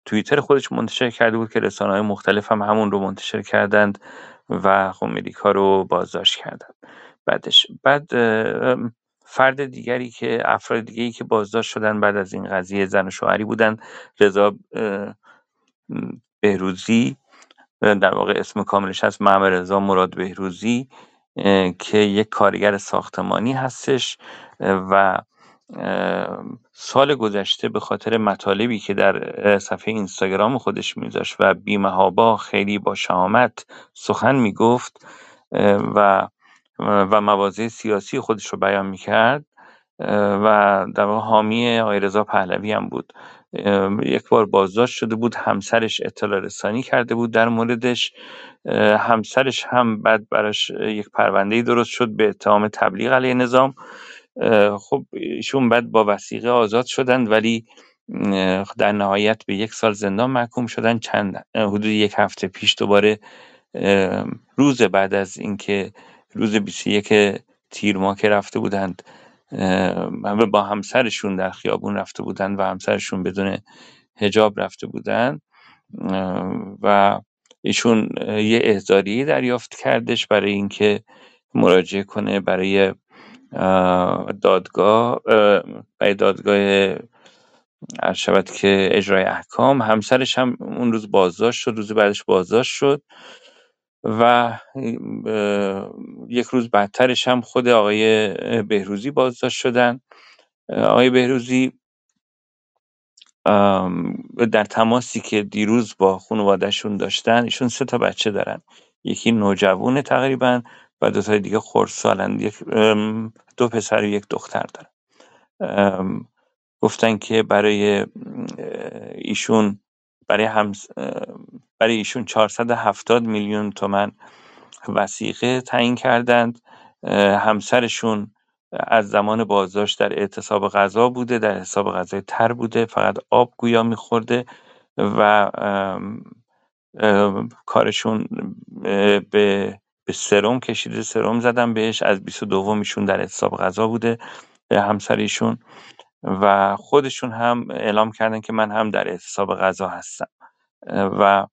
توییتر خودش منتشر کرده بود که رسانه های مختلف هم همون رو منتشر کردند و خب ملیکا رو بازداشت کردند. بعدش بعد فرد دیگری که افراد دیگری که بازداشت شدن بعد از این قضیه زن و شوهری بودن رضا بهروزی در واقع اسم کاملش هست محمد رضا مراد بهروزی که یک کارگر ساختمانی هستش و سال گذشته به خاطر مطالبی که در صفحه اینستاگرام خودش میذاشت و بیمهابا خیلی با شهامت سخن می‌گفت و و مواضع سیاسی خودش رو بیان می‌کرد و در واقع حامی آقای پهلوی هم بود. یک بار بازداشت شده بود همسرش اطلاع رسانی کرده بود در موردش همسرش هم بعد براش یک پرونده درست شد به اتهام تبلیغ علیه نظام. خب ایشون بعد با وسیقه آزاد شدند ولی در نهایت به یک سال زندان محکوم شدن چند حدود یک هفته پیش دوباره روز بعد از اینکه روز 21 تیر ماه که رفته بودند با همسرشون در خیابون رفته بودند و همسرشون بدون هجاب رفته بودند و ایشون یه احضاری دریافت کردش برای اینکه مراجعه کنه برای دادگاه برای دادگاه شود که اجرای احکام. همسرش هم اون روز بازداشت شد روز بعدش بازداشت شد و یک روز بعدترش هم خود آقای بهروزی بازداشت شدن. آقای بهروزی در تماسی که دیروز با خانوادهشون داشتن ایشون سه تا بچه دارن. یکی نوجوانه تقریبا دو تا دیگه خردسالن. یک دو پسر و یک دختر دارن. گفتن که برای ایشون برای هم برای ایشون 470 میلیون تومن وسیقه تعیین کردند. همسرشون از زمان بازداشت در اعتصاب غذا بوده در حساب غذای تر بوده فقط آب گویا میخورده و کارشون به به سرم کشیده سرم زدن بهش از 22 ایشون در حساب غذا بوده همسر ایشون و خودشون هم اعلام کردن که من هم در اعتصاب غذا هستم. و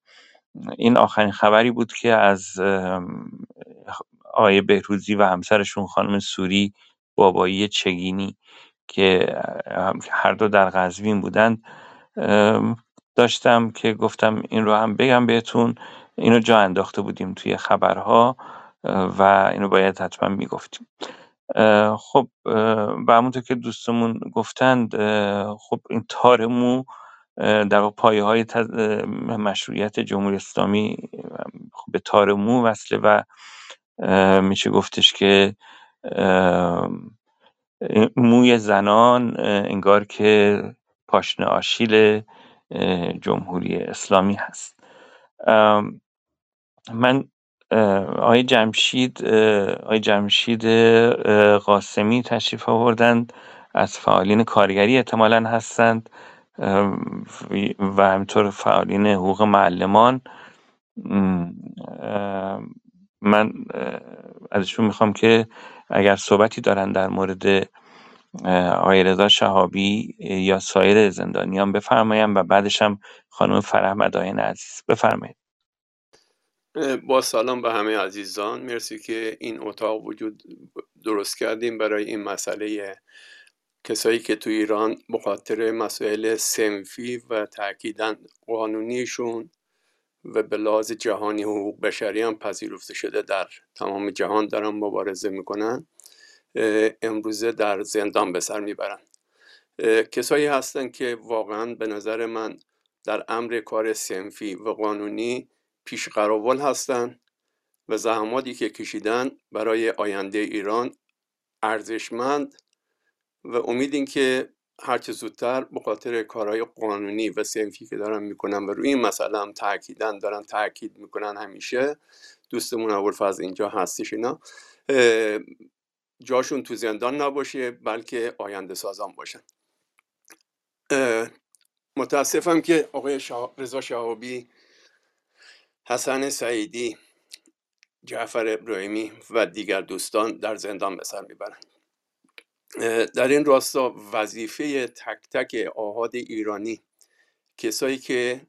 این آخرین خبری بود که از آقای بهروزی و همسرشون خانم سوری بابایی چگینی که هر دو در قزوین بودند داشتم که گفتم این رو هم بگم بهتون. اینو جا انداخته بودیم توی خبرها و اینو باید حتما می‌گفتیم. خب و همونطور که دوستمون گفتند خب این تار مو در پایه های مشروعیت جمهوری اسلامی خب به تار مو وصله و میشه گفتش که موی زنان انگار که پاشنه آشیل جمهوری اسلامی هست. من آقای جمشید آقای جمشید قاسمی تشریف آوردند از فعالین کارگری احتمالا هستند و همینطور فعالین حقوق معلمان. من ازشون می‌خوام که اگر صحبتی دارن در مورد آقای رضا شهابی یا سایر زندانیان بفرمایم و بعدش هم خانم فرح عزیز بفرمایید با سلام به همه عزیزان. مرسی که این اتاق وجود درست کردیم برای این مسئله. کسایی که تو ایران به خاطر مسائل سنفی و تاکیدن قانونیشون و به لحاظ جهانی حقوق بشری هم پذیرفته شده در تمام جهان دارن مبارزه می‌کنن امروزه در زندان به سر می‌برن. کسایی هستن که واقعا به نظر من در امر کار سنفی و قانونی پیش قراول هستند و زحماتی که کشیدن برای آینده ایران ارزشمند و امیدیم که هرچه زودتر به خاطر کارهای قانونی و سنفی که دارن می‌کنن و روی این مسئله هم تاکیدن دارن تاکید می‌کنن همیشه. دوستمون ابوالفضل اینجا هستش اینا. جاشون تو زندان نباشه بلکه آینده سازان باشن. متاسفم که آقای رضا شهابی حسن سعیدی جعفر ابراهیمی و دیگر دوستان در زندان به سر می‌برند. در این راستا وظیفه تک تک آهاد ایرانی کسایی که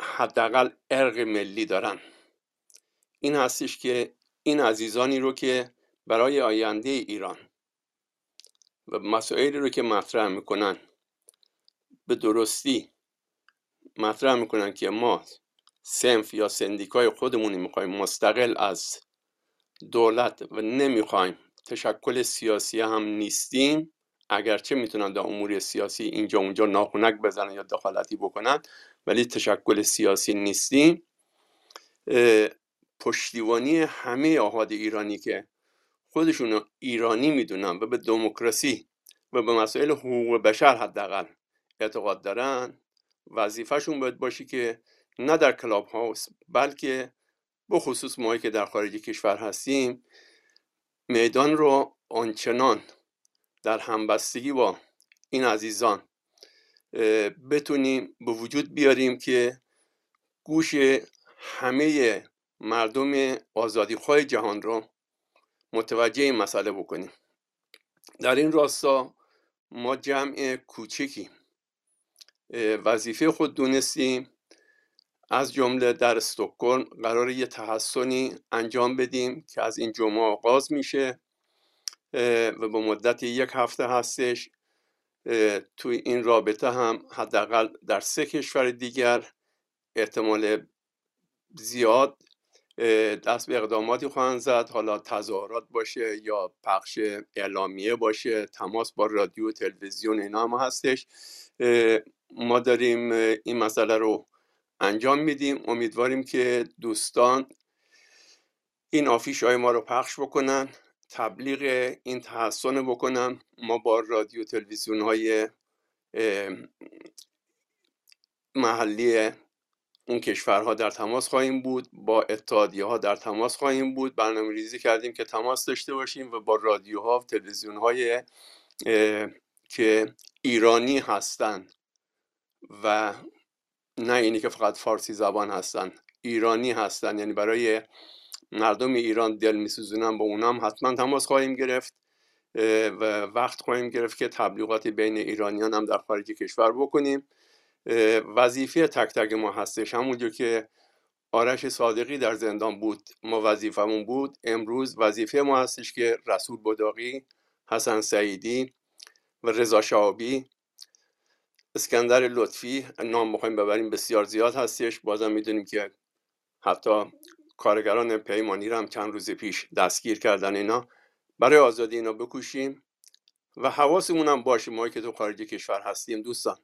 حداقل ارق ملی دارن این هستش که این عزیزانی رو که برای آینده ایران و مسائلی رو که مطرح می‌کنن به درستی مطرح می‌کنن که ما سنف یا سندیکای خودمونی می‌خوایم مستقل از دولت و نمی‌خوایم. تشکل سیاسی هم نیستیم. اگرچه می‌تونن در امور سیاسی اینجا اونجا ناخونک بزنن یا دخالتی بکنن ولی تشکل سیاسی نیستیم. پشتیبانی همه آهاد ایرانی که خودشون ایرانی می‌دونن و به دموکراسی و به مسائل حقوق بشر حداقل اعتقاد دارن وظیفهشون باید باشی که نه در کلاب هاوس بلکه بخصوص ماهی که در خارج کشور هستیم میدان رو آنچنان در همبستگی با این عزیزان بتونیم به وجود بیاریم که گوش همه مردم آزادیخواه جهان رو متوجه این مسئله بکنیم. در این راستا ما جمع کوچکی وظیفه خود دونستیم. از جمله در استکهلم قرار یه تحسنی انجام بدیم که از این جمعه آغاز میشه و به مدت یک هفته هستش توی این رابطه هم حداقل در سه کشور دیگر احتمال زیاد دست به اقداماتی خواهند زد. حالا تظاهرات باشه یا پخش اعلامیه باشه تماس با رادیو تلویزیون اینا هم هستش. ما داریم این مسئله رو انجام میدیم. امیدواریم که دوستان این آفیش های ما رو پخش بکنن تبلیغ این تحسن بکنن. ما با رادیو تلویزیون های محلی اون کشورها در تماس خواهیم بود. با اتحادیه ها در تماس خواهیم بود. برنامه ریزی کردیم که تماس داشته باشیم و با رادیوها و تلویزیون های که ایرانی هستند و نه اینی که فقط فارسی زبان هستن ایرانی هستن. یعنی برای مردم ایران دل میسوزونن با اونام. حتما تماس خواهیم گرفت و وقت خواهیم گرفت که تبلیغات بین ایرانیان هم در خارج کشور بکنیم. وظیفه تک تک ما هستش. همونجور که آرش صادقی در زندان بود ما وظیفمون بود. امروز وظیفه ما هستش که رسول بداقی حسن سعیدی و رضا شعبی اسکندر لطفی نام بخوایم ببریم بسیار زیاد هستش. بازم می‌دونیم که حتی کارگران پیمانی رو هم چند روز پیش دستگیر کردن اینا. برای آزادی اینا بکوشیم و حواسمون هم باشه. ما که تو خارج کشور هستیم دوستان.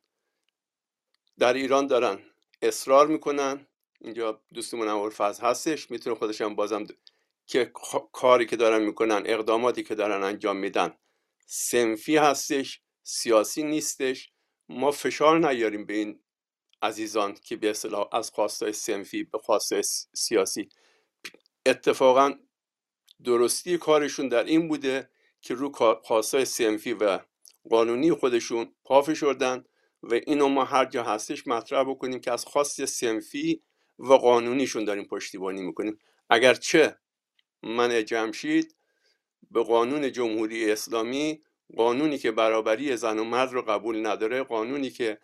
در ایران دارن اصرار می‌کنن. اینجا دوستمون فاز هستش. می‌تونه خودش هم بازم که کاری که دارن می‌کنن اقداماتی که دارن انجام میدن سنفی هستش سیاسی نیستش. ما فشار نیاریم به این عزیزان که به اصطلاح از خواستای سنفی به خواستای سیاسی. اتفاقا درستی کارشون در این بوده که رو خواستای سنفی و قانونی خودشون پافشردن و اینو ما هر جا هستش مطرح بکنیم که از خواست سنفی و قانونیشون داریم پشتیبانی می‌کنیم. اگرچه من جمشید به قانون جمهوری اسلامی قانونی که برابری زن و مرد رو قبول نداره قانونی که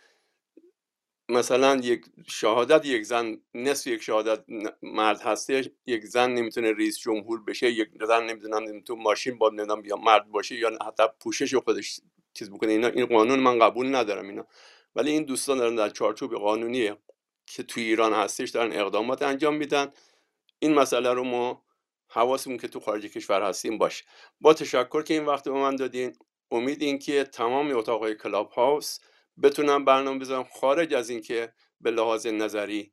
مثلا یک شهادت یک زن نصف یک شهادت مرد هسته یک زن نمی‌تونه رئیس جمهور بشه یک زن نمی‌تونه تو ماشین با نمی‌دونم یا مرد باشه یا حتی پوشش خودش چیز بکنه اینا این قانون من قبول ندارم اینا. ولی این دوستان دارن در چارچوب قانونی که توی ایران هستش دارن اقدامات انجام میدن. این مسئله رو ما حواسمون که تو خارج کشور هستیم باشه. با تشکر که این وقت به من دادین. امید این که تمام اتاقای کلاب هاوس بتونن برنامه بذارم خارج از اینکه به لحاظ نظری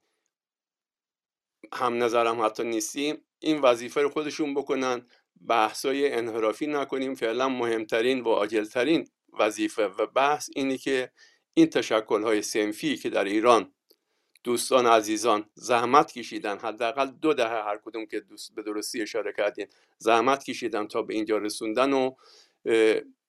هم نظرم حتی نیستیم این وظیفه رو خودشون بکنن. بحثای انحرافی نکنیم فعلا مهمترین و عاجلترین وظیفه و بحث اینه که این تشکل های سنفی که در ایران دوستان عزیزان زحمت کشیدن حداقل دو دهه هر کدوم که دوست به درستی اشاره کردین زحمت کشیدن تا به اینجا رسوندن و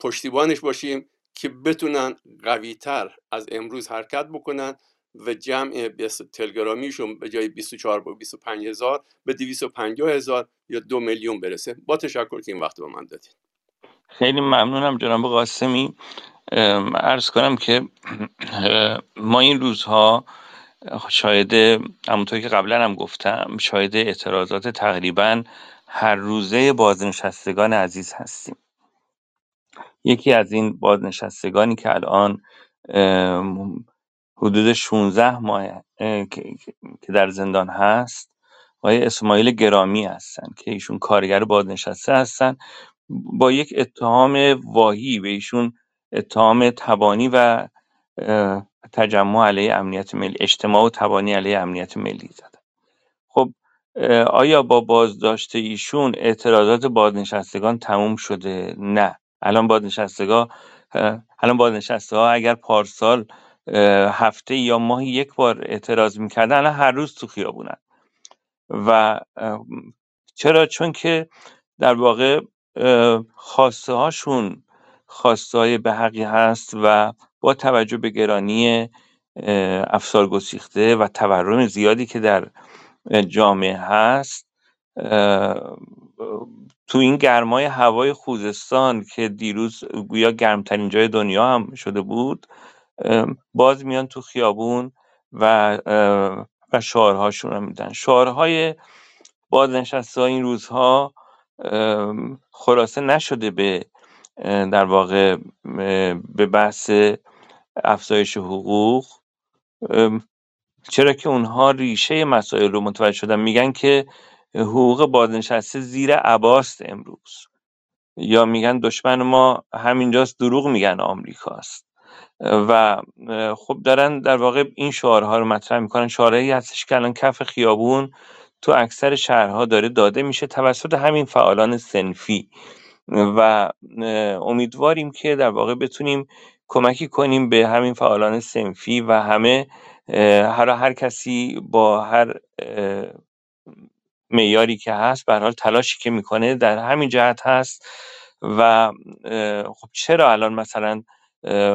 پشتیبانش باشیم که بتونن قویتر از امروز حرکت بکنن و جمع تلگرامیشون به جای 24 با 25 هزار به 250 هزار یا دو میلیون برسه. با تشکر که این وقت به من دادید. خیلی ممنونم جناب قاسمی. ارز کنم که *clears throat* ما این روزها شاید همونطور که قبلا هم گفتم شاید اعتراضات تقریبا هر روزه بازنشستگان عزیز هستیم. یکی از این بازنشستگانی که الان حدود 16 ماه که در زندان هست آقای اسماعیل گرامی هستن که ایشون کارگر بازنشسته هستن. با یک اتهام واهی به ایشون اتهام تبانی و تجمع علیه امنیت ملی اجتماع و تبانی علیه امنیت ملی زدن. خب آیا با بازداشت ایشون اعتراضات بازنشستگان تموم شده؟ نه. الان بازنشستگان الان بازنشسته ها اگر پارسال هفته یا ماهی یک بار اعتراض می‌کردن الان هر روز تو خیابونن. و چرا؟ چون که در واقع خواسته هاشون خواسته های به حقی هست و با توجه به گرانی افسار گسیخته و تورم زیادی که در جامعه هست تو این گرمای هوای خوزستان که دیروز گویا گرمترین جای دنیا هم شده بود باز میان تو خیابون و و شعارهاشون رو میدن. شعارهای بازنشسته این روزها خلاصه نشده به در واقع به بحث افزایش حقوق. چرا که اونها ریشه مسائل رو متوجه شدن. میگن که حقوق بازنشسته زیر عباست امروز. یا میگن دشمن ما همینجاست دروغ میگن آمریکاست. و خب دارن در واقع این شعارها رو مطرح می‌کنن. شعارهایی هستش که الان کف خیابون تو اکثر شهرها داره داده میشه توسط همین فعالان سنفی. و امیدواریم که در واقع بتونیم کمکی کنیم به همین فعالان سنفی و همه هر هر کسی با هر معیاری که هست به حال تلاشی که می‌کنه در همین جهت هست و خب چرا الان مثلا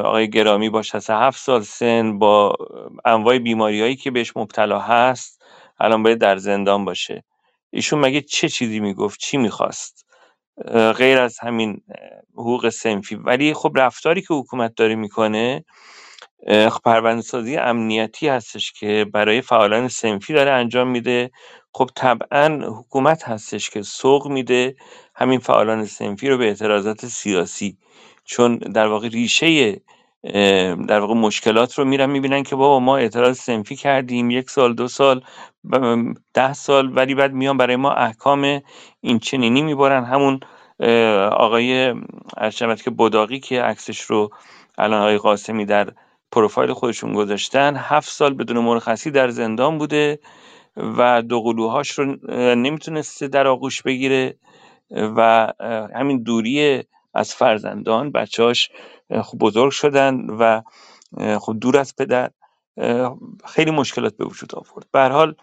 آقای گرامی با 67 سال سن با انواع بیماریهایی که بهش مبتلا هست الان باید در زندان باشه؟ ایشون مگه چه چیزی می‌گفت؟ چی می‌خواست؟ غیر از همین حقوق سنفی. ولی خب رفتاری که حکومت داره می‌کنه خب سازی امنیتی هستش که برای فعالان سنفی داره انجام میده. خب طبعا حکومت هستش که سوق میده همین فعالان سنفی رو به اعتراضات سیاسی. چون در واقع ریشه در واقع مشکلات رو میرن می‌بینن که بابا ما اعتراض سنفی کردیم یک سال دو سال ده سال ولی بعد میان برای ما احکام این چنینی میبارن همون آقای ارشبت که بداقی که عکسش رو الان آقای قاسمی در پروفایل خودشون گذاشتن هفت سال بدون مرخصی در زندان بوده. و دو قلوهاش رو نمی‌تونسته در آغوش بگیره و همین دوری از فرزندان بچهاش خب بزرگ شدن و خب دور از پدر خیلی مشکلات به وجود آورد. به حال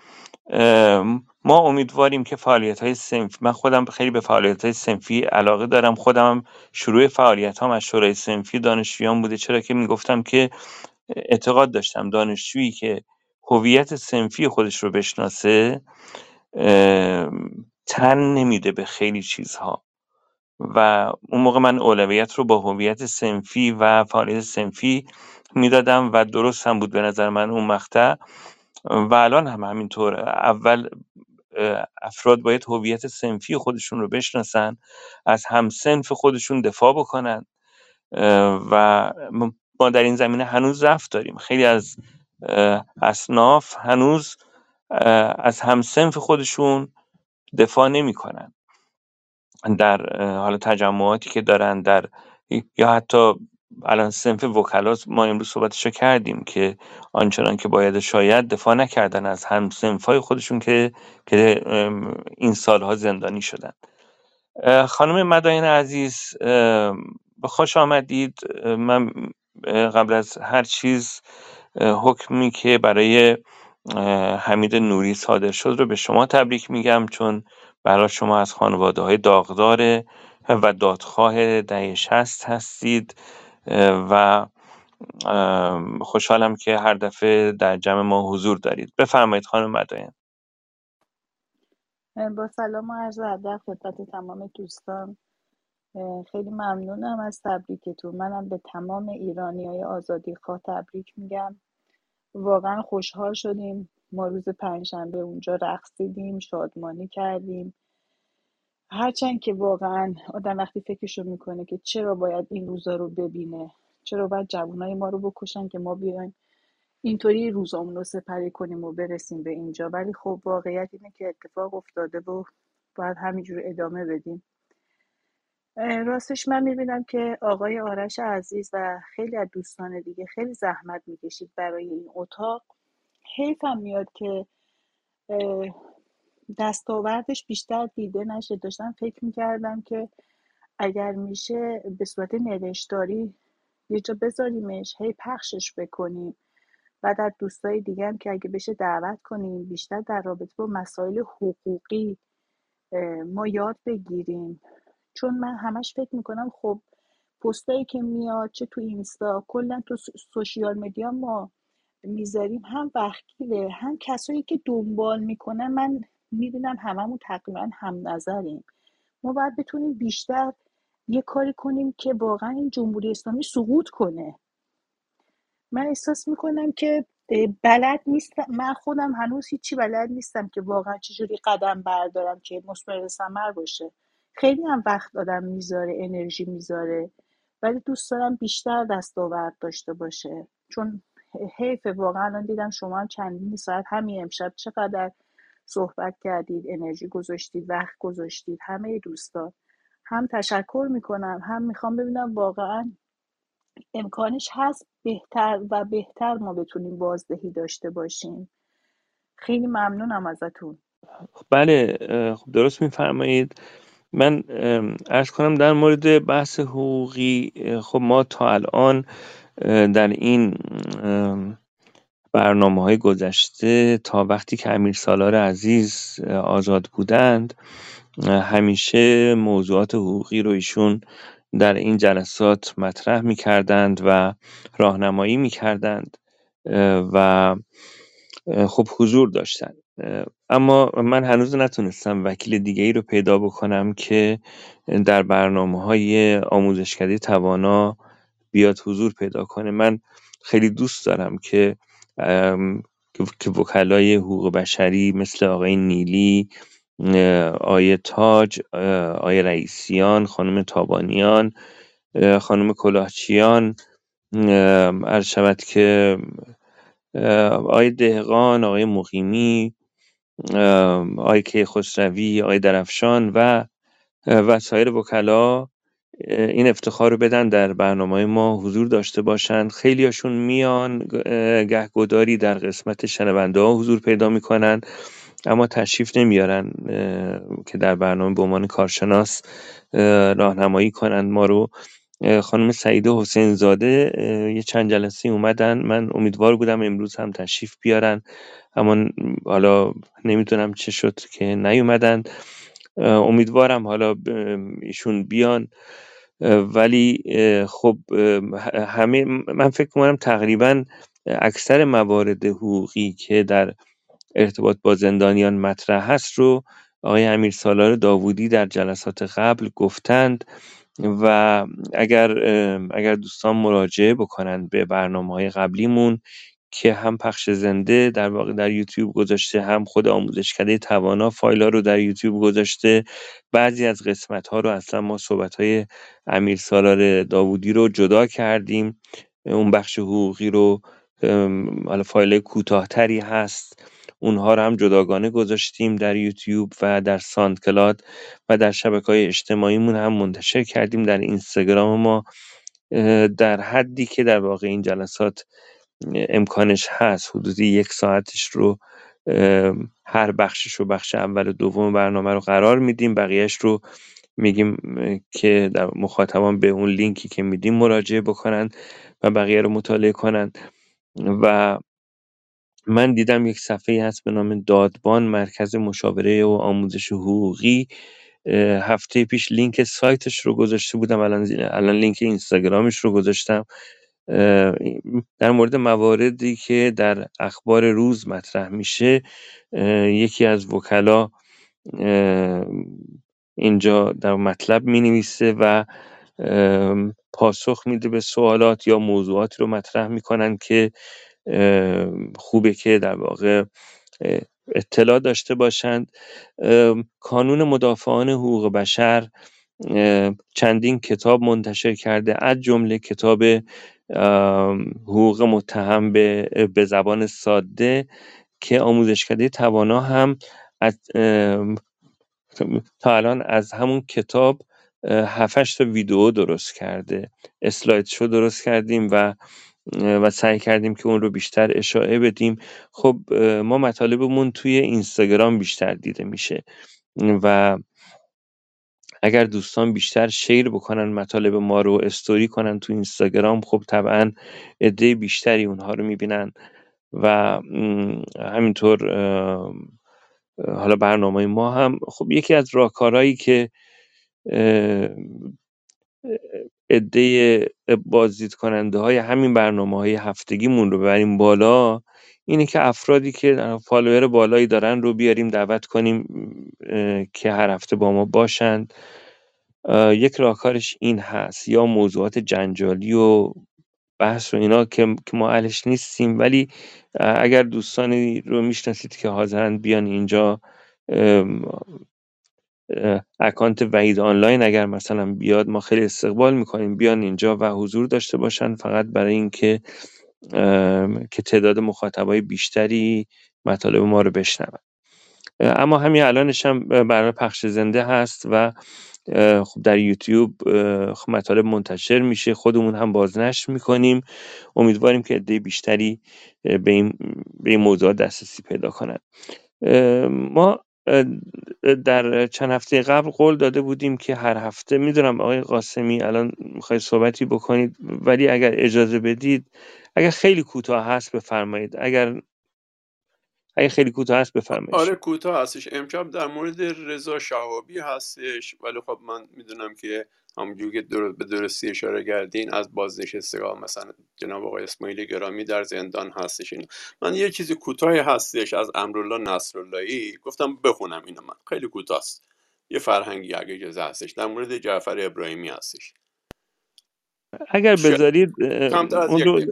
ما امیدواریم که فعالیت های سنفی من خودم خیلی به فعالیت های سنفی علاقه دارم. خودم شروع فعالیت هم از شورای سنفی دانشجویان بوده. چرا که می‌گفتم که اعتقاد داشتم دانشجویی که هویت سنفی خودش رو بشناسه تن نمیده به خیلی چیزها. و اون موقع من اولویت رو با هویت سنفی و فعالیت سنفی می‌دادم و درست هم بود به نظر من اون مقطع. و الان هم همینطور اول افراد باید هویت سنفی خودشون رو بشناسن از همسنف خودشون دفاع بکنن. و ما در این زمینه هنوز رفت داریم. خیلی از اصناف هنوز از همسنف خودشون دفاع نمی‌کنن. در حالا تجمعاتی که دارن در یا حتی الان سنف وکلات ما امروز صحبتشو کردیم که آنچنان که باید شاید دفاع نکردن از هم های خودشون که که این سالها زندانی شدن. خانم مداین عزیز خوش آمدید. من قبل از هر چیز حکمی که برای حمید نوری صادر شد رو به شما تبریک میگم چون برای شما از خانواده های داغدار و دادخواه دهه شست هستید و خوشحالم که هر دفعه در جمع ما حضور دارید. بفرمایید خانم مداین. با سلام و عرض ادب خدمت تمام دوستان. خیلی ممنونم از تبریکتون. منم به تمام ایرانی های آزادی خواه تبریک میگم. واقعا خوشحال شدیم. ما روز پنجشنبه اونجا رقصیدیم شادمانی کردیم. هرچند که واقعا آدم وقتی فکرشو می‌کنه که چرا باید این روزا رو ببینه؟ چرا باید جوانای ما رو بکشن که ما بیایم اینطوری روزامون رو سپری کنیم و برسیم به اینجا؟ ولی خب واقعیت اینه که اتفاق افتاده و باید همینجور ادامه بدیم. راستش من می‌بینم که آقای آرش عزیز و خیلی از دوستان دیگه خیلی زحمت می‌کشید برای این اتاق. حیفم میاد که دستاوردش بیشتر دیده نشه. داشتم فکر می‌کردم که اگر میشه به صورت نوشتاری یه جا بذاریمش هی پخشش بکنیم. بعد از دوستای دیگه هم که اگه بشه دعوت کنیم بیشتر در رابطه با مسائل حقوقی ما یاد بگیریم. چون من همش فکر می‌کنم خب پستایی که میاد چه تو اینستا کلا تو سوشیال مدیا ما می‌ذاریم هم وقتگیره هم کسایی که دنبال می‌کنن من می‌بینم هممون تقریبا هم نظریم. ما باید بتونیم بیشتر یه کاری کنیم که واقعا این جمهوری اسلامی سقوط کنه. من احساس می‌کنم که بلد نیستم. من خودم هنوز هیچی بلد نیستم که واقعا چجوری قدم بردارم که مثمر ثمر باشه. خیلی هم وقت آدم می‌ذاره انرژی می‌ذاره ولی دوست دارم بیشتر دستاورد داشته باشه. چون حیف واقعا الان دیدم شما هم چندین ساعت همین امشب چقدر صحبت کردید انرژی گذاشتید وقت گذاشتید همه دوستان هم تشکر می‌کنم هم می‌خوام ببینم واقعا امکانش هست بهتر و بهتر ما بتونیم بازدهی داشته باشیم. خیلی ممنونم ازتون. بله خب درست میفرمایید. من ارز کنم در مورد بحث حقوقی خب ما تا الان در این برنامه های گذشته تا وقتی که امیر سالار عزیز آزاد بودند همیشه موضوعات حقوقی رو ایشون در این جلسات مطرح می کردند و راهنمایی می کردند و خب حضور داشتند. اما من هنوز نتونستم وکیل دیگه ای رو پیدا بکنم که در برنامه های آموزشکده توانا بیاد حضور پیدا کنه. من خیلی دوست دارم که که وکلای حقوق بشری مثل آقای نیلی آیه تاج آیه رئیسیان خانم تابانیان خانم کلاهچیان عرض شود که آقای دهقان آقای مقیمی آقای کیخسروی آقای درفشان و و سایر وکلا این افتخار رو بدن در برنامه ما حضور داشته باشند خیلی هاشون میان گهگداری در قسمت شنونده ها حضور پیدا می‌کنن اما تشریف نمیارن که در برنامه به عنوان کارشناس راهنمایی کنند ما رو. خانم سعیده حسین زاده یه چند جلسه اومدن. من امیدوار بودم امروز هم تشریف بیارن. اما حالا نمی‌دونم چه شد که نیومدن. امیدوارم حالا ایشون بیان. ولی خب همه من فکر کنم تقریبا اکثر موارد حقوقی که در ارتباط با زندانیان مطرح هست رو آقای امیر سالار داوودی در جلسات قبل گفتند. و اگر اگر دوستان مراجعه بکنند به برنامه های قبلیمون که هم پخش زنده در واقع در یوتیوب گذاشته هم خود آموزشکده توانا فایل ها رو در یوتیوب گذاشته بعضی از قسمت ها رو اصلا ما صحبت های امیر سالار داوودی رو جدا کردیم. اون بخش حقوقی رو حالا فایل کوتاهتری هست. اونها رو هم جداگانه گذاشتیم در یوتیوب و در SoundCloud و در شبکه های اجتماعیمون هم منتشر کردیم در اینستاگرام ما در حدی که در واقع این جلسات امکانش هست. حدود یک ساعتش رو هر بخشش رو بخش اول و دوم برنامه رو قرار میدیم. بقیهش رو میگیم که در مخاطبان به اون لینکی که میدیم مراجعه بکنن و بقیه رو مطالعه کنن. و من دیدم یک صفحه هست به نام دادبان مرکز مشاوره و آموزش حقوقی. هفته پیش لینک سایتش رو گذاشته بودم. الان الان لینک اینستاگرامش رو گذاشتم. در مورد مواردی که در اخبار روز مطرح میشه یکی از وکلا اینجا در مطلب می نویسه و پاسخ میده به سوالات یا موضوعاتی رو مطرح می‌کنن که خوبه که در واقع اطلاع داشته باشند. کانون مدافعان حقوق بشر چندین کتاب منتشر کرده از جمله کتاب حقوق متهم به, زبان ساده که آموزشکده توانا هم از تا الان از همون کتاب هفتش تا ویدیو درست کرده. اسلاید شو درست کردیم و و سعی کردیم که اون رو بیشتر اشاعه بدیم. خب ما مطالبمون توی اینستاگرام بیشتر دیده میشه و اگر دوستان بیشتر شیر بکنن مطالب ما رو استوری کنن تو اینستاگرام خب طبعا عده بیشتری اونها رو می‌بینن و همینطور حالا برنامه ما هم. خب یکی از راهکارهایی که عده بازدید کننده های همین برنامه های هفتگیمون رو ببریم بالا. اینه که افرادی که فالوور بالایی دارن رو بیاریم دعوت کنیم که هر هفته با ما باشند یک راهکارش این هست. یا موضوعات جنجالی و بحث و اینا که ما اهلش نیستیم. ولی اگر دوستانی رو می‌شناسید که حاضرن بیان اینجا اکانت وحید آنلاین اگر مثلا بیاد ما خیلی استقبال می‌کنیم. بیان اینجا و حضور داشته باشن فقط برای اینکه که تعداد مخاطبای بیشتری مطالب ما رو بشنون. اما همین الانش هم برای پخش زنده هست و خب در یوتیوب خب مطالب منتشر میشه. خودمون هم بازنشر می‌کنیم. امیدواریم که عده بیشتری به این, به این موضوع دسترسی پیدا کنند ما در چند هفته قبل قول داده بودیم که هر هفته می‌دونم آقای قاسمی الان می‌خوای صحبتی بکنید ولی اگر اجازه بدید اگر خیلی کوتاه هست بفرمایید. اگر اگه خیلی کوتاه هست بفرمایید. آره کوتاه هستش. امشب در مورد رضا شهابی هستش ولی خب من می‌دونم که همونجور که به درستی اشاره کردین از بازنشستگان مثلا جناب آقای اسماعیل گرامی در زندان هستش این من یه چیزی کوتاهی هستش از امرالله نصراللهی گفتم بخونم اینو من. خیلی کوتاه است یه فرهنگی اگه اجازه هستش. در مورد جعفر ابراهیمی هستش. اگر بذارید کمتر از یک دقیقه.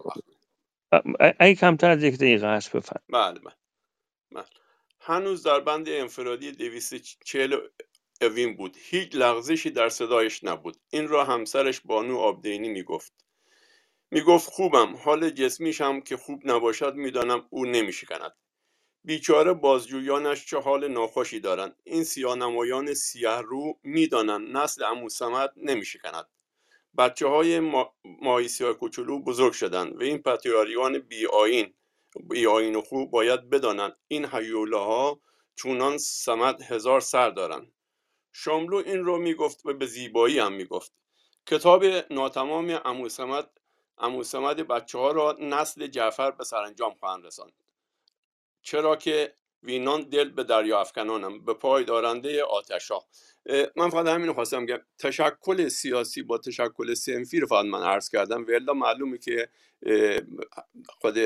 اگه کمتر از یک دقیقه هست بفرم بله بله بله. هنوز در بند انفرادی 240 اوین بود. هیچ لغزشی در صدایش نبود. این را همسرش بانو آبدینی می‌گفت. می‌گفت خوبم. حال جسمیش که خوب نباشد می‌دانم او نمیشکند. بیچاره بازجویانش چه حال ناخوشی دارند. این سیانمایان سیه رو می‌دانند نسل امو سمد نمیشکند. بچه های ما... مایسی کوچولو بزرگ شدند و این پتیاریان بی آین بی آین خوب باید بدانند. این حیوله ها چونان سمد هزار سر دارند. شاملو این رو می‌گفت و به زیبایی هم می‌گفت. کتاب ناتمام اموسمد اموسمد بچه ها را نسل جعفر به سرانجام خواهند رساند. چرا که وینان دل به دریا افکنانم به پای دارنده آتشا من فقط همین خواستم که تشکل سیاسی با تشکل سنفی رو فقط من عرض کردم. ولی معلومه که خود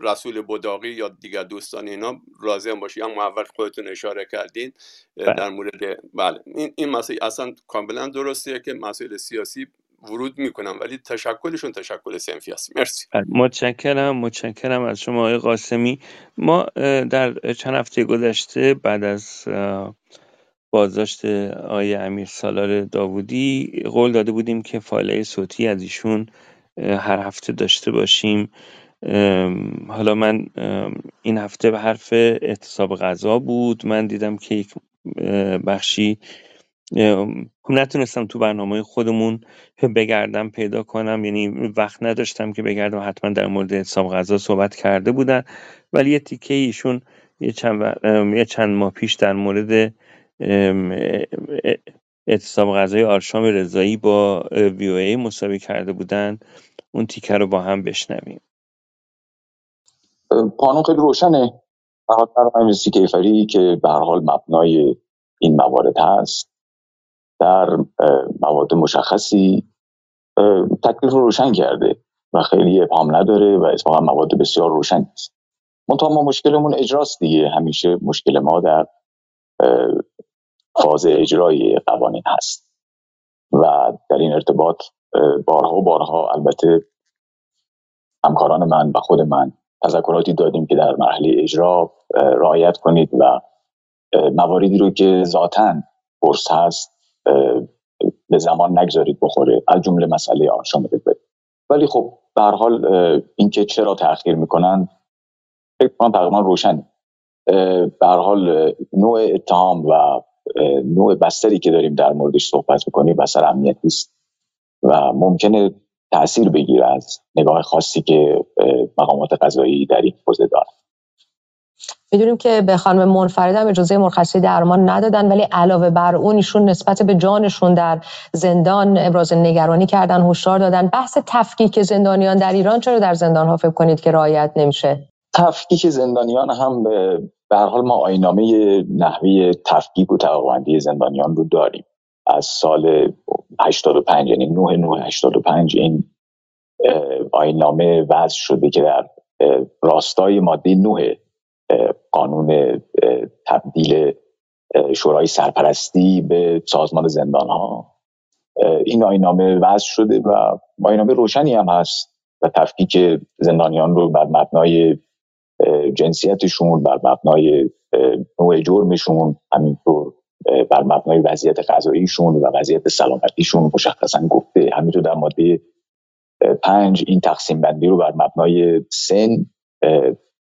رسول بداقی یا دیگر دوستان اینا لازم باشی. هم موفق خودتون اشاره کردین بله. در مورد بله. این این مسئله اصلا کاملا درسته که مسائل سیاسی ورود می‌کنن ولی تشکلشون تشکل سنفی است. مرسی. بله، متشکرم متشکرم از شما آقای قاسمی. ما در چند هفته گذشته بعد از بازداشت آقای امیر سالار داوودی قول داده بودیم که فایل صوتی از ایشون هر هفته داشته باشیم. حالا من این هفته به حرف اعتصاب غذا بود. من دیدم که یک بخشی ام، نتونستم تو برنامه خودمون بگردم پیدا کنم. یعنی وقت نداشتم که بگردم حتما در مورد اعتصاب غذا صحبت کرده بودن. ولی یه تیکه ایشون یه چند, و- یه چند ماه پیش در مورد اعتصاب غذای آرشام رضایی با وی او ای مساوی کرده بودن. اون تیکه رو با هم بشنویم. قانون خیلی روشنه. فقط برای کیفری که به حال مبنای این موارد هست در مواد مشخصی تکلیف رو روشن کرده و خیلی ابهام نداره و اتفاقا مواد بسیار روشن است منتها ما مشکلمون اجراست دیگه. همیشه مشکل ما در فاز اجرای قوانین هست و در این ارتباط بارها و بارها البته همکاران من و خود من تذکراتی دادیم که در مرحله اجرا رعایت کنید و مواردی رو که ذاتا پرس هست به زمان نگذارید بخوره. از جمله مسئله آرشام رضایی. ولی خب به هر حال اینکه چرا تاخیر می‌کنن فکر کنم تقریبا روشن به حال نوع اتهام و نوع بستری که داریم در موردش صحبت می‌کنیم بستر امنیتی است و ممکنه تاثیر بگیره از نگاه خاصی که مقامات قضایی در این حوزه دارن. می‌دونیم که به خانم منفرد هم اجازه مرخصی درمان ندادن ولی علاوه بر اون ایشون نسبت به جانشون در زندان ابراز نگرانی کردن هشدار دادن. بحث تفکیک زندانیان در ایران چرا در زندان ها فکر کنید که رعایت نمیشه؟ تفکیک زندانیان هم به به هر حال ما آینامه نحوه تفکیک و طبقه‌بندی زندانیان رو داریم. از سال 85 یعنی 9 9 85 این آینامه وضع شده که در راستای ماده 9 اه، قانون تبدیل شورای سرپرستی به سازمان زندان ها این آینامه وضع شده و آینامه روشنی هم هست و تفکیک زندانیان رو بر مبنای جنسیتشون بر مبنای نوع جرمشون همینطور بر مبنای وضعیت غذاییشون و وضعیت سلامتیشون مشخصا گفته. همینطور در ماده پنج این تقسیم بندی رو بر مبنای سن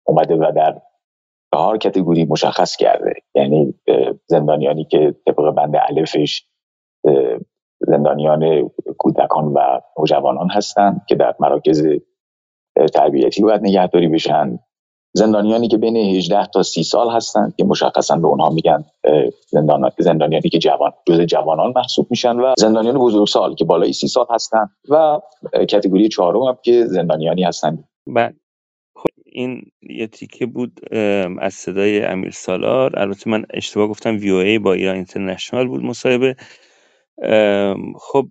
اومده و در چهار کتگوری مشخص کرده. یعنی زندانیانی که طبق بند الفش زندانیان کودکان و نوجوانان هستند که در مراکز تربیتی باید نگهداری بشن. زندانیانی که بین 18 تا 30 سال هستند که مشخصا به اونها میگن زندان زندانیانی که جوان جز جوانان محسوب میشن و زندانیان بزرگسال که بالای 30 سال هستند و اه، کتگوری چهارم هم که زندانیانی هستند بله. خب این یه تیکه بود از صدای امیر سالار. البته من اشتباه گفتم وی او ای با ایران اینترنشنال بود مصاحبه. خب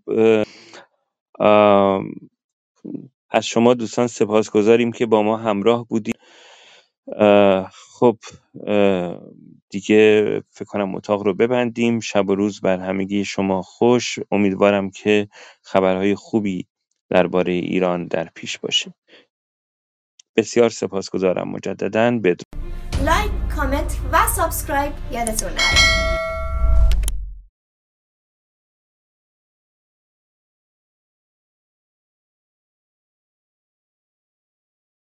از شما دوستان سپاسگزاریم که با ما همراه بودید خب دیگه فکر کنم اتاق رو ببندیم. شب و روز بر همگی شما خوش. امیدوارم که خبرهای خوبی درباره ایران در پیش باشه. بسیار سپاسگزارم مجددا. بدرود. like comment و subscribe یادتون نره